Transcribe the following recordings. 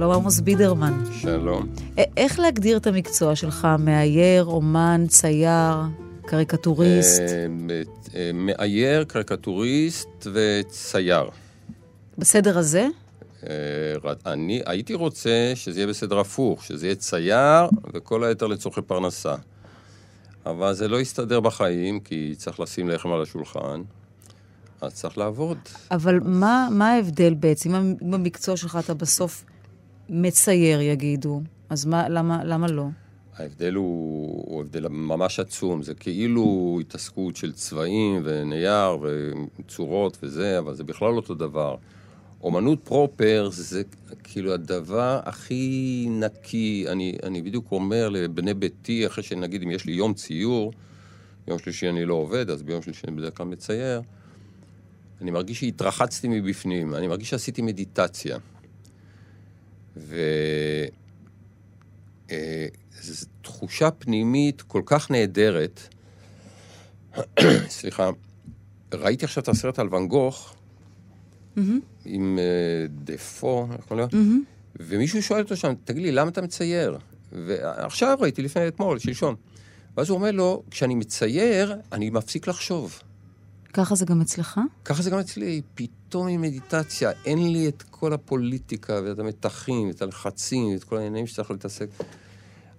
שלום עמוס בידרמן. שלום. א- איך להגדיר את המקצוע שלך? מאייר, אומן, צייר, קריקטוריסט? אה, אה, מאייר, קריקטוריסט וצייר. בסדר הזה? אה, אני הייתי רוצה שזה יהיה בסדר הפוך, שזה יהיה צייר וכל היתר לצורכי פרנסה. אבל זה לא יסתדר בחיים, כי צריך לשים לחם על השולחן, אז צריך לעבוד. אבל מה, מה ההבדל בעצם? אם במקצוע שלך אתה בסוף מצייר, יגידו, אז מה, למה, למה לא? ההבדל הוא, הוא הבדל ממש עצום, זה כאילו התעסקות של צבעים ונייר וצורות וזה, אבל זה בכלל לא אותו דבר. אומנות פרופר זה כאילו הדבר הכי נקי. אני, אני בדיוק אומר לבני ביתי, אחרי שנגיד אם יש לי יום ציור, יום שלישי אני לא עובד, אז ביום שלישי אני בדרך כלל מצייר, אני מרגיש שהתרחצתי מבפנים, אני מרגיש שעשיתי מדיטציה. ו... אה, תחושה פנימית כל כך נהדרת. סליחה, ראיתי עכשיו את הסרט על ואן גוך, עם אה, דפו, איך קוראים לו? ומישהו שואל אותו שם, תגיד לי, למה אתה מצייר? ועכשיו ראיתי, לפני אתמול, שלשום. ואז הוא אומר לו, כשאני מצייר, אני מפסיק לחשוב. ככה זה גם אצלך? ככה זה גם אצלי, פתאום עם מדיטציה, אין לי את כל הפוליטיקה ואת המתחים, ואת הלחצים, ואת כל העניינים שצריך להתעסק.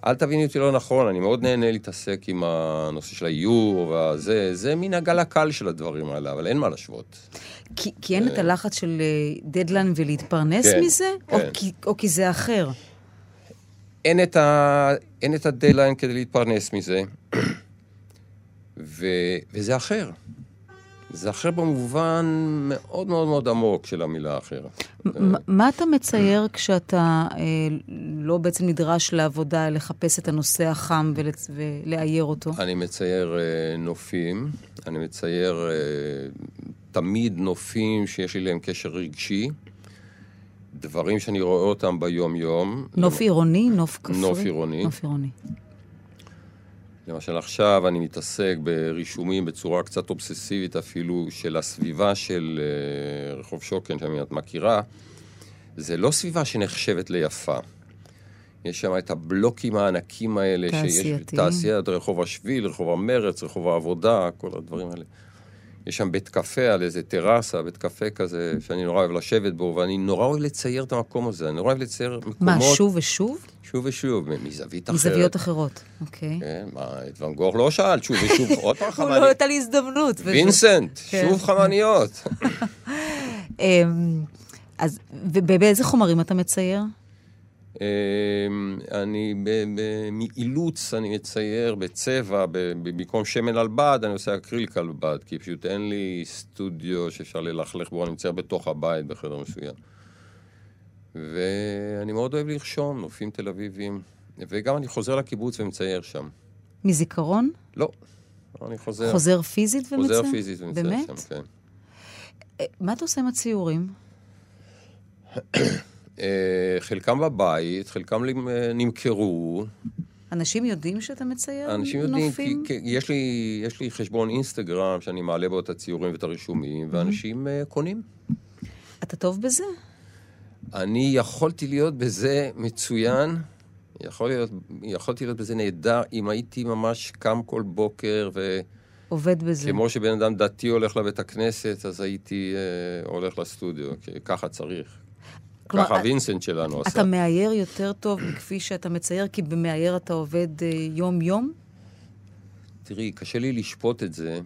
אל תביני אותי לא נכון, אני מאוד נהנה להתעסק עם הנושא של האיור והזה, זה מן הגל הקל של הדברים האלה, אבל אין מה להשוות. כי, כי אין את הלחץ של אה, דדליין ולהתפרנס כן, מזה? או, כן. כי, או כי זה אחר? אין את, ה... אין את הדדליין כדי להתפרנס מזה, ו... וזה אחר. זה אחר במובן מאוד מאוד מאוד עמוק של המילה אחר. מה אתה מצייר כשאתה אה, לא בעצם נדרש לעבודה, לחפש את הנושא החם. ולאייר אותו? אני מצייר אה, נופים, אני מצייר אה, תמיד נופים שיש לי להם קשר רגשי, דברים שאני רואה אותם ביום-יום. נוף עירוני? נוף כפרי? נוף עירוני. נוף עירוני. למשל עכשיו אני מתעסק ברישומים בצורה קצת אובססיבית אפילו של הסביבה של אה, רחוב שוקן, שאני את מכירה. זה לא סביבה שנחשבת ליפה. יש שם את הבלוקים הענקים האלה. שיש תעשייתיים. תעשיית רחוב השביל, רחוב המרץ, רחוב העבודה, כל הדברים האלה. יש שם בית קפה על איזה טרסה, בית קפה כזה, שאני נורא אוהב לשבת בו, ואני נורא אוהב לצייר את המקום הזה. אני נורא אוהב לצייר מקומות... מה, שוב ושוב? שוב ושוב, מזווית אחרת. מזוויות אחרות, אוקיי. כן, מה, את ואן גוך לא שאלת, שוב ושוב, עוד פעם הוא חמניות. לא הייתה לי הזדמנות. וינסנט, כן. שוב חמניות. אמ, אז ובאיזה חומרים אתה מצייר? אמ, אני, מאילוץ אני מצייר בצבע, במקום שמן על בד, אני עושה אקריליק על בד, כי פשוט אין לי סטודיו שאפשר ללכלך בו, אני מצייר בתוך הבית בחדר מסוים. ואני מאוד אוהב לרשום, נופים תל אביבים, וגם אני חוזר לקיבוץ ומצייר שם. מזיכרון? לא, אני חוזר. חוזר פיזית ומצייר? חוזר פיזית ומצייר באמת? שם, כן. אה, מה אתה עושה עם הציורים? אה, חלקם בבית, חלקם אה, נמכרו. אנשים יודעים שאתה מצייר אנשים יודעים, כי, נופים? כי יש, לי, יש לי חשבון אינסטגרם שאני מעלה בו את הציורים ואת הרישומים, ואנשים אה, קונים. אתה טוב בזה? אני יכולתי להיות בזה מצוין, יכול להיות, יכולתי להיות בזה נהדר, אם הייתי ממש קם כל בוקר, עובד בזה. וכמו שבן אדם דתי הולך לבית הכנסת, אז הייתי אה, הולך לסטודיו, כי ככה צריך. כלומר, ככה וינסנט שלנו עשה. אתה מאייר יותר טוב מכפי שאתה מצייר, כי במאייר אתה עובד אה, יום-יום? תראי, קשה לי לשפוט את זה.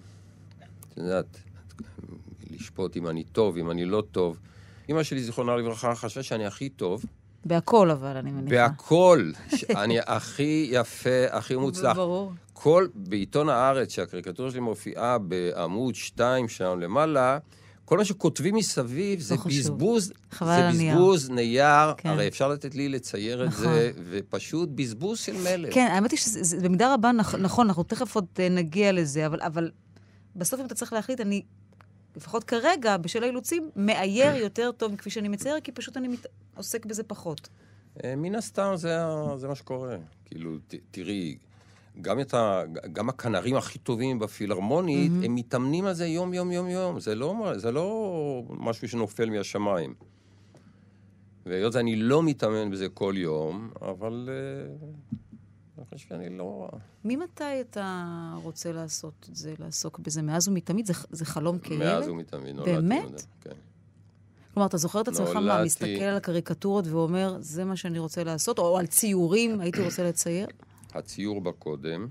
את יודעת, לשפוט אם אני טוב, אם אני לא טוב. אמא שלי, זיכרונה לברכה, חשבה שאני הכי טוב. בהכל אבל, אני מניחה. בהכל. אני הכי יפה, הכי מוצלח. ברור. כל, בעיתון הארץ, שהקריקטורה שלי מופיעה בעמוד 2 שם למעלה, כל מה שכותבים מסביב זה לא חשוב. בזבוז, חבל זה. בזבוז נייר, כן. הרי אפשר לתת לי לצייר את נכון. זה, ופשוט בזבוז של מלך. כן, האמת היא שזה זה במידה רבה נכ- נכון, אנחנו תכף עוד אה, נגיע לזה, אבל, אבל בסוף אם אתה צריך להחליט, אני, לפחות כרגע, בשל האילוצים, מאייר יותר טוב מכפי שאני מצייר, כי פשוט אני מת... עוסק בזה פחות. אה, מן הסתם זה, מה שקורה. כאילו, ת, תראי, גם, את ה, גם הכנרים הכי טובים בפילהרמונית, mm-hmm. הם מתאמנים על זה יום, יום, יום, יום. זה לא, זה לא משהו שנופל מהשמיים. והיות שאני לא מתאמן בזה כל יום, אבל אה, אני חושב שאני לא... ממתי אתה רוצה לעשות את זה, לעסוק בזה? מאז ומתמיד? זה, זה חלום כילד? מאז ומתמיד נולדתי. באמת? כן. כלומר, אתה זוכר את עצמך מה, נולדתי- מסתכל על הקריקטורות ואומר, זה מה שאני רוצה לעשות? או על ציורים, הייתי רוצה לצייר? הציור בקודם.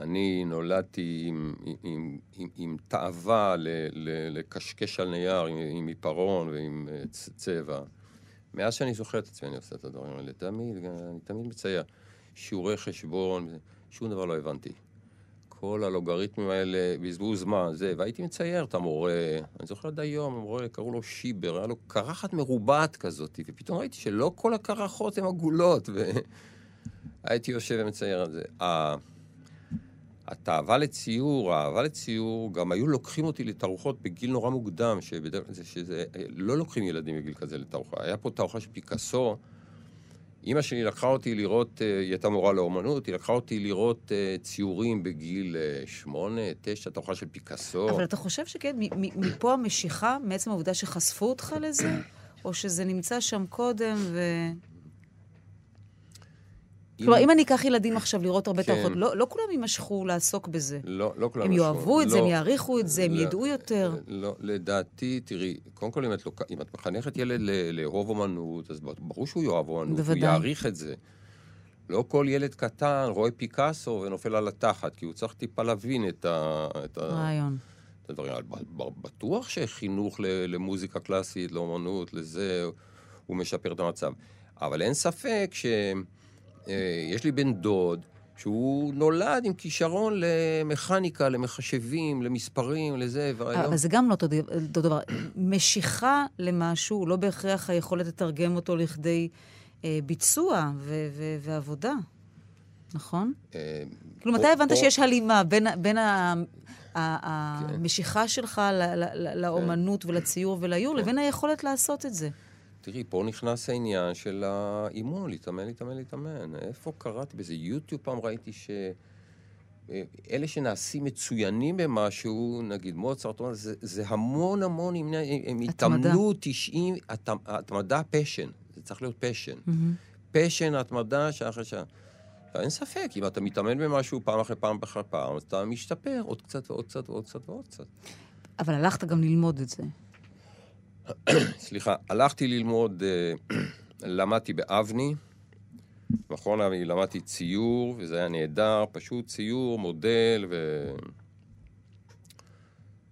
אני נולדתי עם, עם, עם, עם תאווה ל, ל, לקשקש על נייר עם, עם עיפרון ועם אה, צ- צבע. מאז שאני זוכר את עצמי אני עושה את הדברים האלה. תמיד, אני תמיד מצייר. שיעורי חשבון, שום דבר לא הבנתי. כל הלוגריתמים האלה בזבוז זמן, זה, והייתי מצייר את המורה, אני זוכר עד היום, המורה, קראו לו שיבר, היה לו קרחת מרובעת כזאת, ופתאום ראיתי שלא כל הקרחות הן עגולות, והייתי יושב ומצייר על זה. התאווה לציור, האהבה לציור, גם היו לוקחים אותי לתערוכות בגיל נורא מוקדם, שבדרך כלל, שזה, לא לוקחים ילדים בגיל כזה לתערוכה. היה פה תערוכה של פיקאסו, אימא שלי לקחה אותי לראות, אה, היא הייתה מורה לאומנות, היא לקחה אותי לראות אה, ציורים בגיל אה, שמונה, תשע, תערוכה של פיקאסו. אבל אתה חושב שכן, מפה המשיכה, מעצם העובדה שחשפו אותך לזה? או שזה נמצא שם קודם ו... כלומר, אם אני אקח ילדים עכשיו לראות הרבה כן. תערוכות, לא לא כולם יימשכו לעסוק בזה. לא, לא כולם הם ישבו. יאהבו את זה, לא, הם יעריכו את זה, הם לא, ידעו יותר. לא, לדעתי, תראי, קודם כל, אם את, לוק... אם את מחנכת ילד לאהוב אומנות, אז ברור שהוא יאהב אומנות. הוא יעריך את זה. לא כל ילד קטן רואה פיקאסו ונופל על התחת, כי הוא צריך טיפה להבין את, ה... את. רעיון. את הדברים. בטוח שחינוך למוזיקה קלאסית, לאומנות, לזה, הוא משפר את המצב. אבל אין ספק שיש לי בן דוד שהוא נולד עם כישרון למכניקה, למחשבים, למספרים, לזה, והיום... אבל זה גם לא אותו דבר. משיכה למשהו, לא בהכרח היכולת לתרגם אותו לכדי אה, ביצוע ו- ו- ועבודה, נכון? אה, כאילו, מתי הבנת שיש הלימה בין, ה- בין ה- ה- המשיכה שלך לאומנות ולציור ולאיור, לבין היכולת לעשות את זה? תראי, פה נכנס העניין של האימון, להתאמן, להתאמן, להתאמן. איפה קראתי בזה? יוטיוב פעם ראיתי ש... אה, אלה שנעשים מצוינים במשהו, נגיד מוצרט, זה, זה המון המון, הם, הם. התאמנו 90, הת- התמדה פשן, זה צריך להיות פשן. פשן, התמדה, שעה אחרי שעה. אין ספק, אם אתה מתאמן במשהו פעם אחרי פעם אחרי פעם, אתה משתפר עוד קצת ועוד קצת ועוד קצת ועוד קצת. אבל הלכת גם ללמוד את זה. סליחה, הלכתי ללמוד, אה, למדתי באבני, נכון, אני למדתי ציור, וזה היה נהדר, פשוט ציור, מודל ו...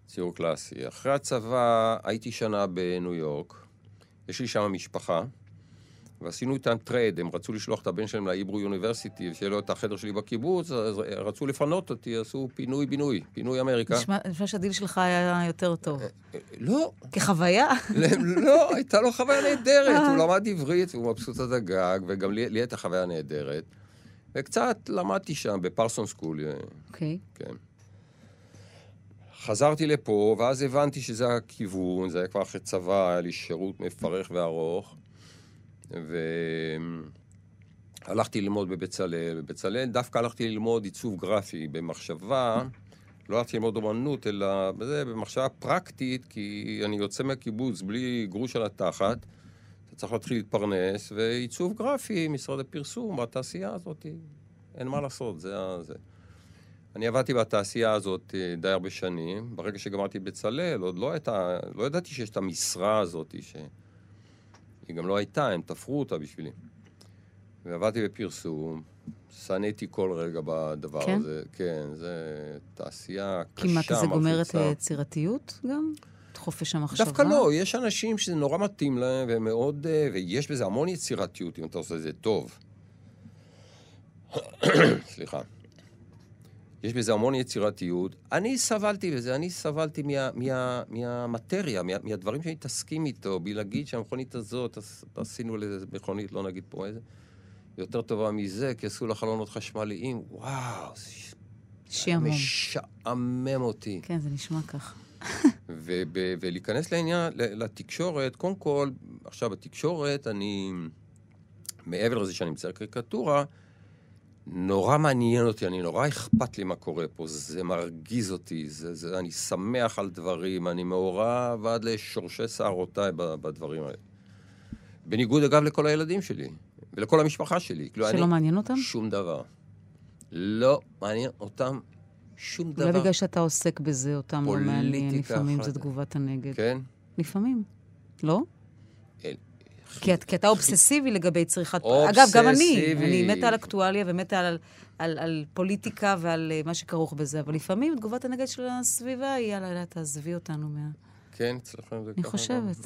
ציור קלאסי. אחרי הצבא הייתי שנה בניו יורק, יש לי שם משפחה, ועשינו איתם trade, הם רצו לשלוח את הבן שלהם ל Hebrew University, שיהיה לו את החדר שלי בקיבוץ, אז רצו לפנות אותי, עשו פינוי-בינוי, פינוי אמריקה. נשמע נשמע שהדיל שלך היה יותר טוב. אה, לא, כחוויה? לא, הייתה לו חוויה נהדרת, הוא למד עברית והוא מבסוט עד הגג, וגם לי, לי הייתה חוויה נהדרת. וקצת למדתי שם בפרסון סקול, אה, אוקיי. כן. חזרתי לפה, ואז הבנתי שזה הכיוון, זה היה כבר אחרי צבא, היה לי שירות מפרך וארוך. והלכתי ללמוד בבצלאל. בבצלאל דווקא הלכתי ללמוד עיצוב גרפי במחשבה, לא הלכתי ללמוד אומנות, אלא בזה, במחשבה פרקטית, כי אני יוצא מהקיבוץ בלי גרוש על התחת, אתה צריך להתחיל להתפרנס, ועיצוב גרפי, משרד הפרסום, בתעשייה הזאת, אין מה לעשות, זה ה... זה. אני עבדתי בתעשייה הזאת אה, די הרבה שנים. ברגע שגמרתי בצלאל, עוד לא הייתה, לא ידעתי שיש את המשרה הזאת, ש... היא גם לא הייתה, הם תפרו אותה בשבילי. ועבדתי בפרסום, שנאתי כל רגע בדבר כן? הזה. כן, זה תעשייה קשה, מה, כי זה גומר את מלחיצה. יצירתיות גם? את חופש המחשבה? דווקא לא, יש אנשים שזה נורא מתאים להם, והם מאוד... אה, ויש בזה המון יצירתיות, אם אתה עושה את זה טוב. סליחה. יש בזה המון יצירתיות. אני סבלתי בזה, אני סבלתי מה, מה, מהמטריה, מה, מהדברים שמתעסקים איתו, בלי להגיד שהמכונית הזאת, עש- עשינו לזה מכונית, לא נגיד פה איזה, יותר טובה מזה, כי עשו לה חלונות חשמליים. וואו, זה שעמום. משעמם אותי. כן, זה נשמע. וב- ולהיכנס לעניין, לתקשורת, קודם כל, עכשיו בתקשורת, אני, מעבר לזה שאני מצייר קריקטורה, נורא מעניין אותי, אני נורא אכפת לי מה קורה פה, זה מרגיז אותי, זה, זה, אני שמח על דברים, אני מעורב עד לשורשי שערותיי בדברים האלה. בניגוד, אגב, לכל הילדים שלי, ולכל המשפחה שלי. כאילו, שלא מעניין אותם? שום דבר. לא מעניין אותם שום דבר. אולי בגלל שאתה עוסק בזה, אותם לא מעניין, לפעמים אחת. זה תגובת הנגד. כן? לפעמים. לא? אל- כי, את, כי אתה אובססיבי לגבי צריכת... אגב, גם אני. אובססיבי. אני מתה על אקטואליה ומתה על, על, על פוליטיקה ועל אה, מה שכרוך בזה, אבל לפעמים תגובת הנגד של הסביבה היא, יאללה, יאללה, תעזבי אותנו מה... כן, אצלכם זה אני ככה. חושבת.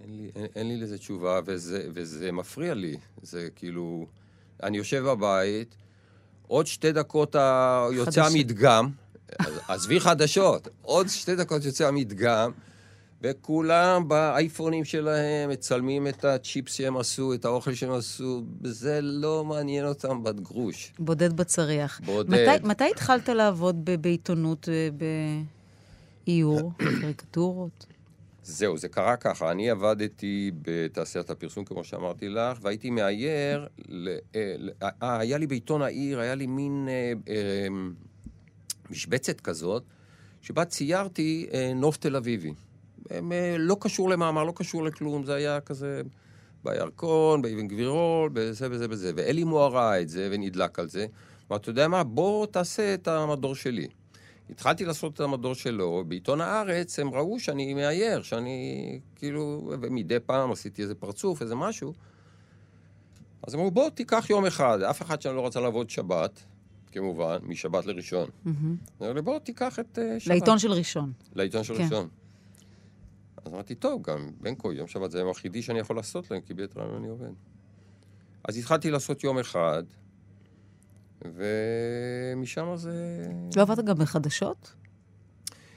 אין לי, אין, אין לי לזה תשובה, וזה, וזה מפריע לי. זה כאילו... אני יושב בבית, עוד שתי דקות. יוצא. המדגם, עזבי חדשות, עוד שתי דקות יוצא המדגם, וכולם באייפונים שלהם מצלמים את הצ'יפס שהם עשו, את האוכל שהם עשו, זה לא מעניין אותם בת גרוש. בודד בצריח. בודד. מתי, מתי התחלת לעבוד ב- בעיתונות, אה, באיור, קריקטורות? זהו, זה קרה ככה. אני עבדתי בתעשיית הפרסום, כמו שאמרתי לך, והייתי מאייר, ל... אה, ל- אה, היה לי בעיתון העיר, היה לי מין אה, אה, משבצת כזאת, שבה ציירתי אה, נוף תל אביבי. הם, אה, לא קשור למאמר, לא קשור לכלום, זה היה כזה בירקון, באבן גבירול, בזה וזה וזה. ואלי מוהר ראה את זה ונדלק על זה. אמר, אתה יודע מה, בוא תעשה את המדור שלי. התחלתי לעשות את המדור שלו, בעיתון הארץ הם ראו שאני מאייר, שאני כאילו, ומדי פעם עשיתי איזה פרצוף, איזה משהו. אז אמרו, בוא תיקח יום אחד, אף אחד שם לא רצה לעבוד שבת, כמובן, משבת לראשון. מהמם. אמרו לי, בוא תיקח את אה, שבת. לעיתון של ראשון. לעיתון של כן. ראשון. אז אמרתי, טוב, גם בין כה יום שבת זה היום היחידי שאני יכול לעשות להם, כי ביתר אני עובד. אז התחלתי לעשות יום אחד, ומשם זה... לא עבדת גם בחדשות?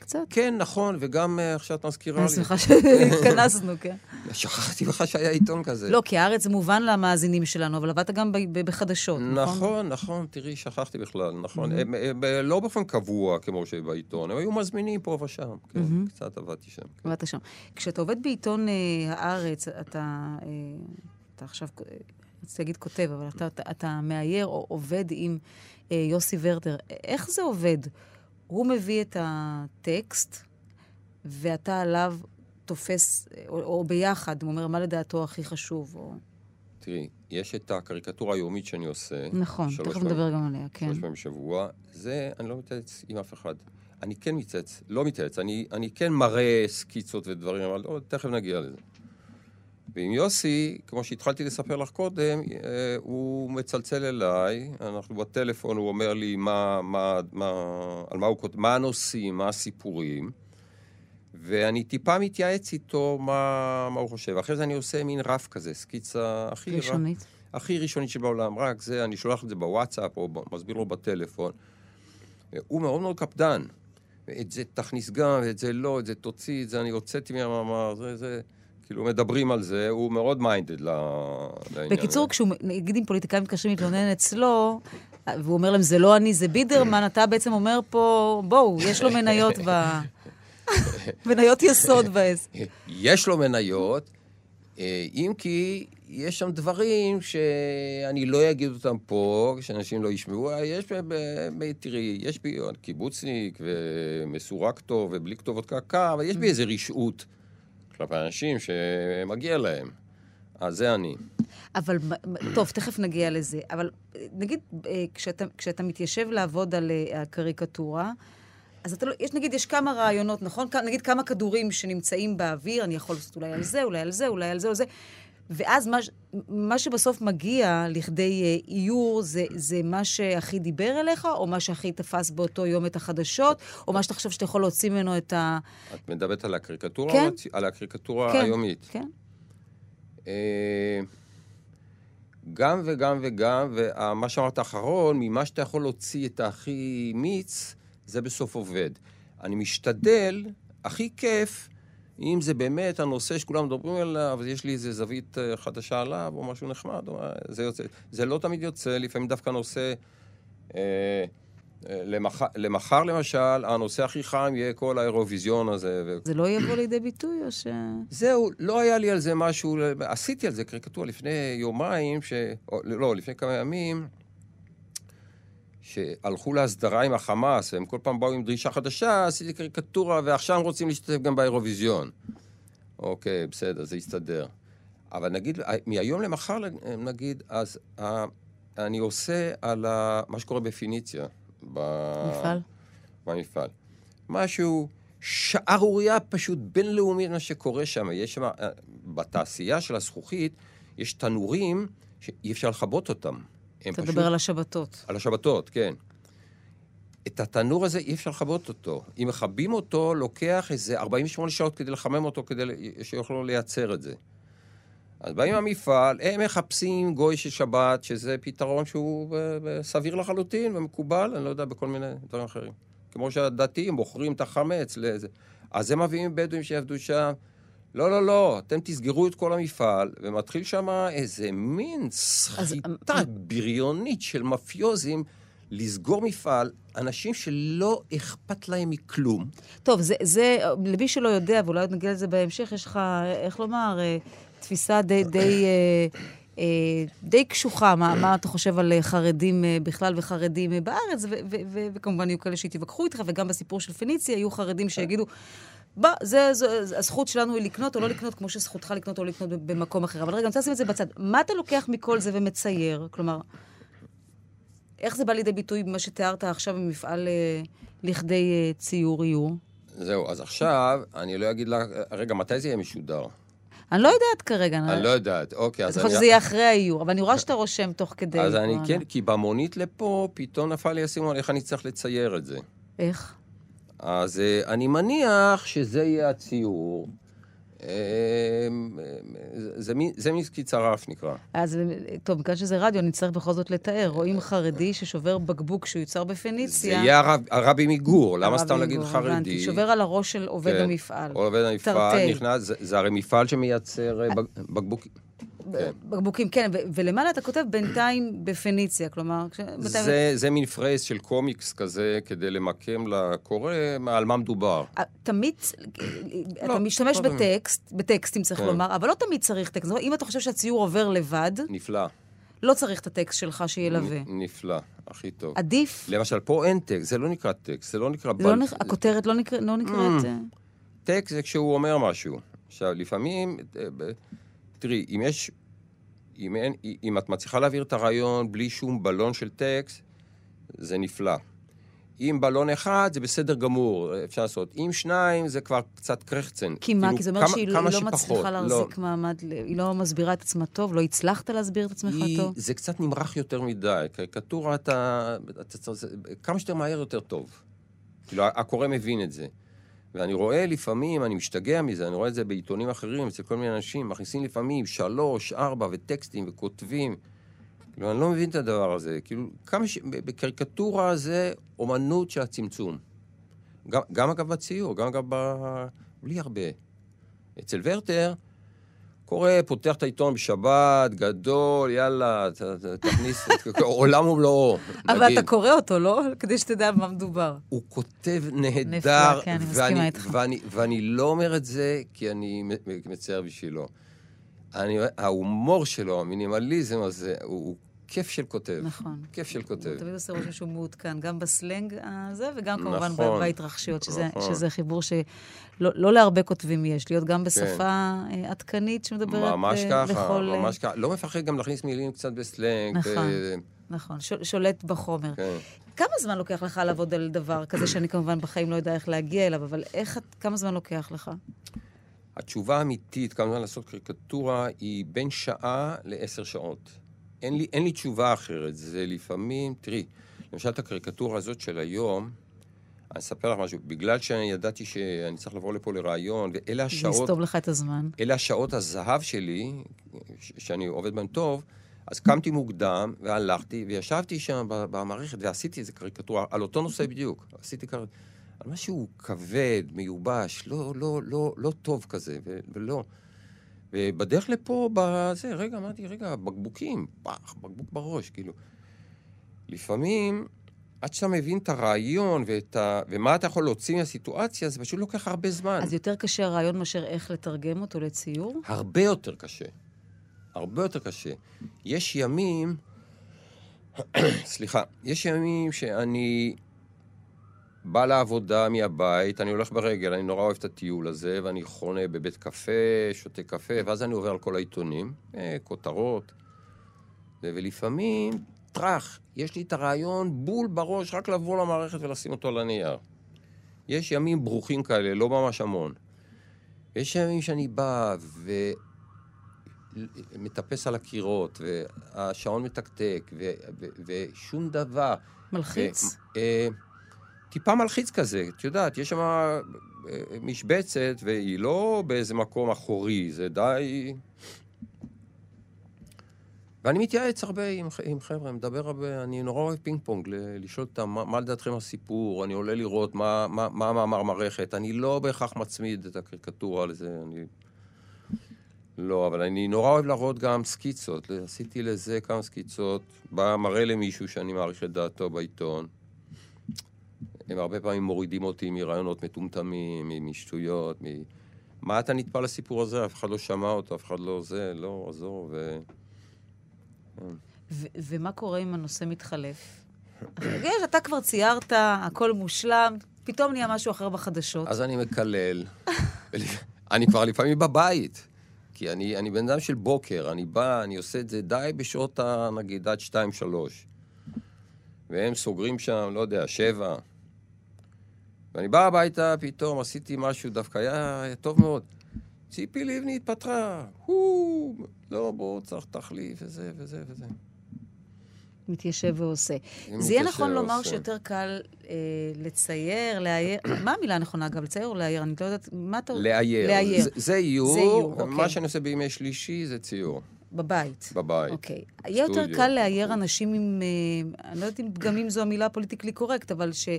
קצת. כן, נכון, וגם אה, עכשיו את מזכירה לי. אני שמחה שהתכנסנו, כן. שכחתי בכלל שהיה עיתון כזה. לא, כי הארץ מובן למאזינים שלנו, אבל עבדת גם בחדשות, נכון? נכון, נכון, תראי, שכחתי בכלל, נכון. הם, לא באופן קבוע כמו שבעיתון, הם היו מזמינים פה ושם. כן. קצת עבדתי שם. כן. עבדת שם. כשאתה עובד בעיתון אה, הארץ, אתה, אה, עכשיו, אה, רציתי להגיד כותב, אבל אתה, אתה, אתה מאייר או עובד עם אה, יוסי ורטר. איך זה עובד? הוא מביא את הטקסט, ואתה עליו תופס, או, או ביחד, הוא אומר מה לדעתו הכי חשוב. או... תראי, יש את הקריקטורה היומית שאני עושה. נכון, תכף נדבר גם עליה, כן. שלוש פעמים בשבוע. זה, אני לא מתייעץ עם אף אחד. אני כן מתייעץ, לא מתייעץ, אני, אני כן מראה סקיצות ודברים, אבל לא, תכף נגיע לזה. ועם יוסי, כמו שהתחלתי לספר לך קודם, אה, הוא מצלצל אליי, אנחנו בטלפון, הוא אומר לי מה, מה, מה, על מה הוא מה הנושאים, מה הסיפורים, ואני טיפה מתייעץ איתו מה, מה הוא חושב. אחרי זה אני עושה מין רף כזה, סקיצה הכי... ראשונית. הכי ראשונית שבעולם, רק זה, אני שולח את זה בוואטסאפ או מסביר לו בטלפון. הוא מאוד מאוד קפדן. את זה תכניס גם, את זה לא, את זה תוציא, את זה אני הוצאתי מהמאמר, זה, זה... כאילו, מדברים על זה, הוא מאוד מיינדד לעניין. בקיצור, כשהוא, נגיד אם פוליטיקאים מתקשרים להתלונן אצלו, והוא אומר להם, זה לא אני, זה בידרמן, אתה בעצם אומר פה, בואו, יש לו מניות ב... מניות יסוד בעסק. יש לו מניות, אה, אם כי יש שם דברים שאני לא אגיד אותם פה, שאנשים לא ישמעו. אה, יש, תראי, יש בי קיבוצניק ומסורק טוב ובלי כתובות קרקע, אבל יש בי איזו רשעות כלפי אנשים שמגיע להם. אז זה אני. אבל, טוב, תכף נגיע לזה. אבל נגיד, אה, כשאתה, כשאתה מתיישב לעבוד על אה, הקריקטורה, אז אתה לא, יש, נגיד, יש כמה רעיונות, נכון? נגיד כמה כדורים שנמצאים באוויר, אני יכול לעשות אולי על זה, אולי על זה, אולי על זה, או זה. ואז מה, מה שבסוף מגיע לכדי אה, איור, זה, זה מה שהכי דיבר אליך, או מה שהכי תפס באותו יום את החדשות, או מה שאתה חושב שאתה יכול להוציא ממנו את ה... את מדברת על הקריקטורה? כן. על הקריקטורה כן, היומית. כן. אה, גם וגם וגם, ומה שאמרת אחרון, ממה שאתה יכול להוציא את הכי מיץ, זה בסוף עובד. אני משתדל, הכי כיף, אם זה באמת הנושא שכולם מדברים עליו, אז יש לי איזה זווית אה, חדשה עליו, או משהו נחמד, או, זה יוצא. זה לא תמיד יוצא, לפעמים דווקא נושא... אה, למח... למחר למשל, הנושא הכי חם יהיה כל האירוויזיון הזה. ו... זה לא יבוא לידי ביטוי או ש... זהו, לא היה לי על זה משהו, עשיתי על זה קריקטורה לפני יומיים, ש... לא, לפני כמה ימים, שהלכו להסדרה עם החמאס, והם כל פעם באו עם דרישה חדשה, עשיתי קריקטורה, ועכשיו רוצים להשתתף גם באירוויזיון. אוקיי, בסדר, זה יסתדר. אבל נגיד, מהיום למחר נגיד, אז אני עושה על מה שקורה בפיניציה. במפעל? במפעל. משהו, שערורייה פשוט בינלאומית מה שקורה שם. יש שם, אה, בתעשייה של הזכוכית, יש תנורים שאי אפשר לכבות אותם. אתה מדבר על השבתות. על השבתות, כן. את התנור הזה אי אפשר לכבות אותו. אם מכבים אותו, לוקח איזה 48 שעות כדי לחמם אותו, כדי שיוכלו לייצר את זה. אז באים המפעל, הם מחפשים גוי של שבת, שזה פתרון שהוא אה, סביר לחלוטין ומקובל, אני לא יודע, בכל מיני דברים אחרים. כמו שהדתיים מוכרים את החמץ לאיזה... אז הם מביאים בדואים שיעבדו שם. לא, לא, לא, אתם תסגרו את כל המפעל, ומתחיל שם איזה מין סחיטה אז... בריונית של מפיוזים לסגור מפעל, אנשים שלא אכפת להם מכלום. טוב, זה, זה למי שלא יודע, ואולי עוד נגיע לזה בהמשך, יש לך, איך לומר, אה, תפיסה די, די, אה, אה, די קשוחה, מה, מה אתה חושב על חרדים בכלל וחרדים בארץ, ו, ו, ו, וכמובן יהיו כאלה שיתווכחו איתך, וגם בסיפור של פניציה יהיו חרדים שיגידו, בוא, זה, זה, זה, הזכות שלנו היא לקנות או לא לקנות, כמו שזכותך לקנות או לא לקנות במקום אחר. אבל רגע, אני רוצה לשים את זה בצד. מה אתה לוקח מכל זה ומצייר? כלומר, איך זה בא לידי ביטוי במה שתיארת עכשיו במפעל אה, לכדי אה, ציור איור? זהו, אז עכשיו, אני לא אגיד לך, רגע, מתי זה יהיה משודר? אני לא יודעת כרגע. אני לא יודעת, אוקיי, אז אני... אני חושבת שזה יהיה אחרי האיור, אבל אני רואה שאתה רושם תוך כדי. אז אני כן, כי במונית לפה, פתאום נפל לי הסימון, איך אני צריך לצייר את זה. איך? אז אה, אני מניח שזה יהיה הציור. זה מין, זה מין סקיצרף נקרא. אז טוב, בגלל שזה רדיו, נצטרך בכל זאת לתאר. רואים חרדי ששובר בקבוק שהוא יוצר בפניציה. זה יהיה הרב, הרבי מגור, למה סתם להגיד חרדי? שובר על הראש של עובד כן, המפעל. עובד המפעל, נכנס, זה, הרי מפעל שמייצר אה, בקבוקים. כן. בקבוקים, כן, ולמעלה אתה כותב בינתיים בפניציה, כלומר... זה, זה מין פרייס של קומיקס כזה, כדי למקם לקורא על מה מדובר. אה, תמיד, לא, אתה משתמש לא בטקסט, בטקסטים צריך כן. לומר, אבל לא תמיד צריך טקסט. אם אתה חושב שהציור עובר לבד... נפלא. לא צריך את הטקסט שלך שילווה. נפלא, הכי טוב. עדיף. למשל, פה אין טקסט, זה לא נקרא טקסט, זה לא נקרא... זה לא נקרא, הכותרת לא, נקרא, לא נקראת... Mm. טקסט זה כשהוא אומר משהו. עכשיו, לפעמים, אה, תראי, אם יש... אם, אין, אם את מצליחה להעביר את הרעיון בלי שום בלון של טקסט, זה נפלא. אם בלון אחד, זה בסדר גמור, אפשר לעשות. אם שניים, זה כבר קצת קרחצן. כי מה? כאילו, כי זה אומר שהיא לא שפחות, מצליחה להחזיק לא. מעמד, היא לא מסבירה את עצמה טוב? לא הצלחת להסביר את עצמך היא, טוב? זה קצת נמרח יותר מדי. קריקטורה, אתה... אתה, אתה כמה שיותר מהר יותר טוב. כאילו, הקורא מבין את זה. ואני רואה לפעמים, אני משתגע מזה, אני רואה את זה בעיתונים אחרים, אצל כל מיני אנשים, מכניסים לפעמים שלוש, ארבע, וטקסטים, וכותבים. כאילו, אני לא מבין את הדבר הזה. כאילו, כמה ש... בקריקטורה זה אומנות של הצמצום. גם, גם אגב בציור, גם אגב ב... בלי הרבה. אצל ורטר, קורא, פותח את העיתון בשבת, גדול, יאללה, תכניס, עולם ומלואו. אבל אתה קורא אותו, לא? כדי שתדע על מה מדובר. הוא כותב נהדר, כן, ואני לא אומר את זה כי אני מצייר בשבילו. ההומור שלו, המינימליזם הזה, הוא כיף של כותב. נכון. כיף של כותב. הוא תמיד עושה רושם שהוא מעודכן, גם בסלנג הזה, וגם כמובן נכון, בהתרחשויות, שזה, נכון. שזה חיבור שלא לא להרבה כותבים יש, להיות גם בשפה כן. אה, עדכנית שמדברת ממש ב- ככה. ממש אה, ככה. לא מפחד גם להכניס מילים קצת בסלנג. נכון, ו... נכון, שולט בחומר. כן. כמה זמן לוקח לך לעבוד על דבר כזה, שאני כמובן בחיים לא יודע איך להגיע אליו, אבל איך, כמה זמן לוקח לך? התשובה האמיתית, כמה זמן לעשות קריקטורה, היא בין שעה לעשר שעות. אין לי, אין לי תשובה אחרת. זה לפעמים, תראי, למשל את הקריקטורה הזאת של היום, אני אספר לך משהו, בגלל שאני ידעתי שאני צריך לבוא לפה לראיון, ואלה השעות... לסתום לך את הזמן. אלה השעות הזהב שלי, שאני עובד בהן טוב, אז קמתי מוקדם, והלכתי, וישבתי שם במערכת, ועשיתי איזה קריקטורה, על אותו נושא בדיוק. עשיתי קריקטורה, על משהו כבד, מיובש, לא, לא, לא, לא טוב כזה, ולא. ובדרך לפה, בזה, רגע, אמרתי, רגע, בקבוקים, פח, בקבוק בראש, כאילו. לפעמים, עד שאתה מבין את הרעיון ואת ה... ומה אתה יכול להוציא מהסיטואציה, זה פשוט לוקח הרבה זמן. אז יותר קשה הרעיון מאשר איך לתרגם אותו לציור? הרבה יותר קשה. הרבה יותר קשה. יש ימים, סליחה, יש ימים שאני בא לעבודה מהבית, אני הולך ברגל, אני נורא אוהב את הטיול הזה, ואני חונה בבית קפה, שותה קפה, ואז אני עובר על כל העיתונים, אה, כותרות. ולפעמים, טראח, יש לי את הרעיון בול בראש, רק לבוא למערכת ולשים אותו על הנייר. יש ימים ברוכים כאלה, לא ממש המון. יש ימים שאני בא ומטפס על הקירות, והשעון מתקתק, ו... ו... ושום דבר. מלחיץ? ו... טיפה מלחיץ כזה, את יודעת, יש שם אה, משבצת, והיא לא באיזה מקום אחורי, זה די... ואני מתייעץ הרבה עם, עם חבר'ה, מדבר הרבה, אני נורא אוהב פינג פונג, ל- לשאול אותם מה, מה לדעתכם הסיפור, אני עולה לראות מה, מה, מה המאמר מערכת, אני לא בהכרח מצמיד את הקריקטורה לזה, אני... לא, אבל אני נורא אוהב להראות גם סקיצות, עשיתי לזה כמה סקיצות, בא מראה למישהו שאני מעריך את דעתו בעיתון. הם הרבה פעמים מורידים אותי מרעיונות מטומטמים, משטויות, מ... מה אתה נטפל לסיפור הזה? אף אחד לא שמע אותו, אף אחד לא זה, לא, עזוב. ו... ו- ומה קורה אם הנושא מתחלף? יש, אתה כבר ציירת, הכל מושלם, פתאום נהיה משהו אחר בחדשות. אז אני מקלל. אני כבר לפעמים בבית. כי אני, אני בן אדם של בוקר, אני בא, אני עושה את זה די בשעות, ה, נגיד, עד שתיים, שלוש. והם סוגרים שם, לא יודע, שבע. ואני בא הביתה, פתאום עשיתי משהו, דווקא היה, היה טוב מאוד. ציפי לבני התפטרה, הוא, לא, בוא, צריך תחליף, וזה, וזה, וזה. מתיישב ועושה. זה יהיה נכון לומר ועושה. שיותר קל אה, לצייר, לאייר, מה המילה הנכונה אגב, לצייר או לאייר? אני לא יודעת, מה אתה... לאייר. לאייר. זה, זה איור, זה איור, ומה אוקיי. שאני עושה בימי שלישי זה ציור, בבית. בבית. אוקיי. יהיה יותר. קל לאייר אנשים עם, אה, אני לא יודעת אם פגמים זו המילה פוליטיקלי קורקט, אבל ש,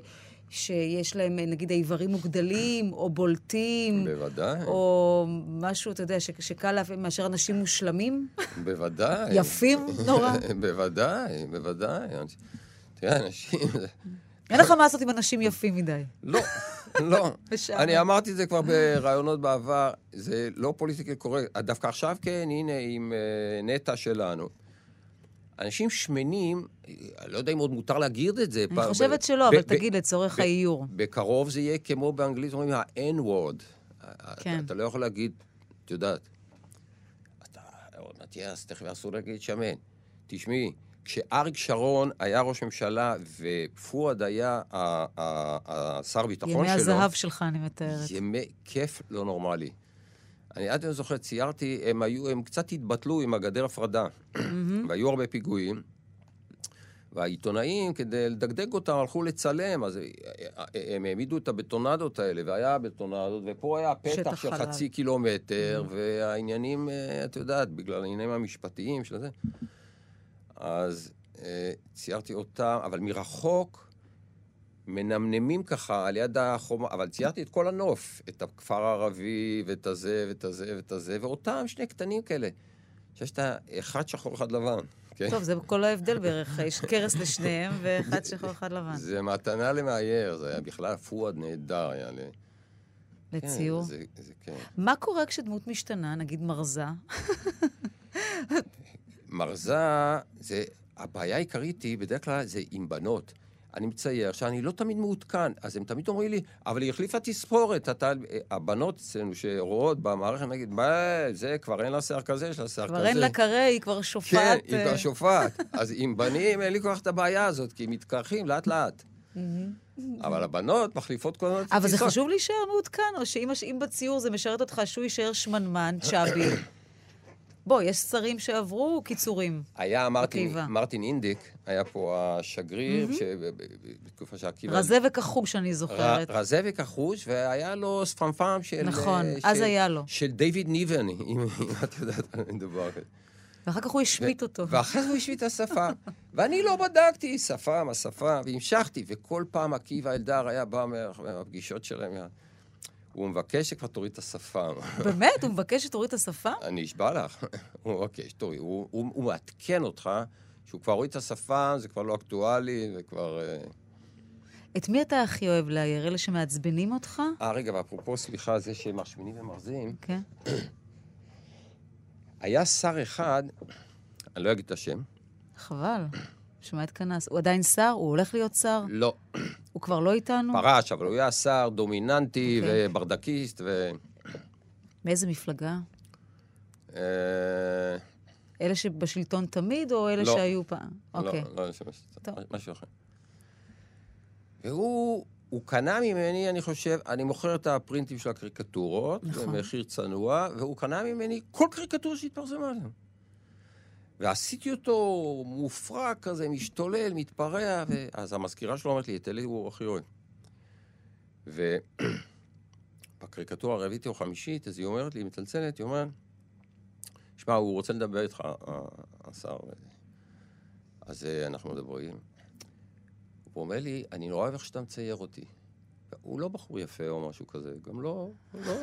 שיש להם, נגיד, האיברים מוגדלים, או בולטים, בוודאי, או משהו, אתה יודע, ש, שקל להבין מאשר אנשים מושלמים, בוודאי. יפים נורא. בוודאי, בוודאי. תראה, אנשים... אין לך מה לעשות עם אנשים יפים מדי. לא, לא. אני אמרתי את זה כבר בראיונות בעבר, זה לא פוליטיקלי קורקט. דווקא עכשיו כן, הנה, עם אה, נטע שלנו. אנשים שמנים, אה, אני לא יודע אם עוד מותר להגיד את זה. אני חושבת שלא, אבל תגיד, לצורך האיור. בקרוב זה יהיה כמו באנגלית, אומרים ה-N-word. כן. אתה לא יכול להגיד, את יודעת, אתה עוד מעט תהיה, אז תכף אסור להגיד שמן. תשמעי, כשאריק שרון היה ראש ממשלה ופואד היה השר ביטחון שלו... ימי הזהב שלך, אני מתארת. ימי כיף לא נורמלי. אני עד היום זוכר, ציירתי, הם היו, הם קצת התבטלו עם הגדר הפרדה. והיו הרבה פיגועים. והעיתונאים, כדי לדגדג אותם, הלכו לצלם, אז הם העמידו את הבטונדות האלה, והיה בטונדות, ופה היה פתח של חלל. חצי קילומטר, והעניינים, אה, את יודעת, בגלל העניינים המשפטיים של זה. אז אה, ציירתי אותם, אבל מרחוק מנמנמים ככה על יד החומה, אבל ציירתי את כל הנוף, את הכפר הערבי, ואת הזה, ואת הזה, ואת הזה, ואותם שני קטנים כאלה, שיש את האחד שחור, אחד לבן. כן? טוב, זה כל ההבדל בערך. יש קרס לשניהם, ואחד שחור, אחד לבן. זה מתנה למאייר, זה היה בכלל פואד נהדר, היה ל... לציור. כן, זה, זה כן. מה קורה כשדמות משתנה, נגיד מרזה? מרזה, זה, הבעיה העיקרית היא, בדרך כלל זה עם בנות. אני מצייר שאני לא תמיד מעודכן, אז הם תמיד אומרים לי, אבל היא החליפה תספורת. אתה, הבנות אצלנו שרואות במערכת, נגיד, מה, זה, כבר אין לה שיער כזה, יש לה שיער כזה. כבר אין לה קרה, היא כבר כן, שופעת. היא כבר אה, שופעת. אז עם בנים אין לי כל כך את הבעיה הזאת, כי הם מתקרחים לאט-לאט. אבל הבנות מחליפות כל הזמן את אבל זה. חשוב להישאר מעודכן, או שאם אם בציור זה משרת אותך שהוא יישאר שמנמן, צ'אבי. בוא, יש שרים שעברו קיצורים. היה מרטין. מרטין אינדיק, היה פה השגריר, שבתקופה שעקיבא... רזה וכחוש, אני זוכרת. ר- רזה וכחוש, והיה לו ספמפם של... נכון, אה, אז של- היה לו. של דיוויד ניבן, אם את יודעת על מה מדובר. ואחר כך הוא השמיט אותו. ואחרי זה הוא השמיט את השפם. ואני לא בדקתי, שפם, השפם, והמשכתי, וכל פעם עקיבא אלדר היה בא מה- מהפגישות שלהם, מה- הוא מבקש שכבר תוריד את השפם. באמת? הוא מבקש שתוריד את השפה? אני אשבע לך. הוא מבקש, תוריד. הוא- הוא הוא מעדכן אותך שהוא כבר הוריד את השפם, זה כבר לא אקטואלי, וכבר... אה, את מי אתה הכי אוהב לאייר? אלה שמעצבנים אותך? אה, רגע, ואפרופו, סליחה, זה שהם משמינים ומרזים, כן. היה שר אחד, אני לא אגיד את השם, חבל. שומע את כנס. הוא עדיין שר? הוא הולך להיות שר? לא, הוא כבר לא איתנו? פרש, אבל הוא היה שר דומיננטי אוקיי. וברדקיסט, ו... מאיזה מפלגה? אה, אלה שבשלטון תמיד, או אלה לא. שהיו פעם? אוקיי. לא, לא, טוב. משהו אחר. והוא הוא קנה ממני, אני חושב, אני מוכר את הפרינטים של הקריקטורות, נכון. במחיר צנוע, והוא קנה ממני כל קריקטורה שהתפרסמה עליהם. ועשיתי אותו מופרע כזה, משתולל, מתפרע, ואז המזכירה שלו אומרת לי, את אלי הוא הכי אוהב. ובקריקטורה הרביעית או חמישית, אז היא אומרת לי, היא מצלצלת, היא אומרת, שמע, הוא רוצה לדבר איתך, השר. אז אה, אנחנו מדברים. הוא אומר לי, אני נורא אוהב איך שאתה מצייר אותי. הוא לא בחור יפה או משהו כזה, גם לא... לא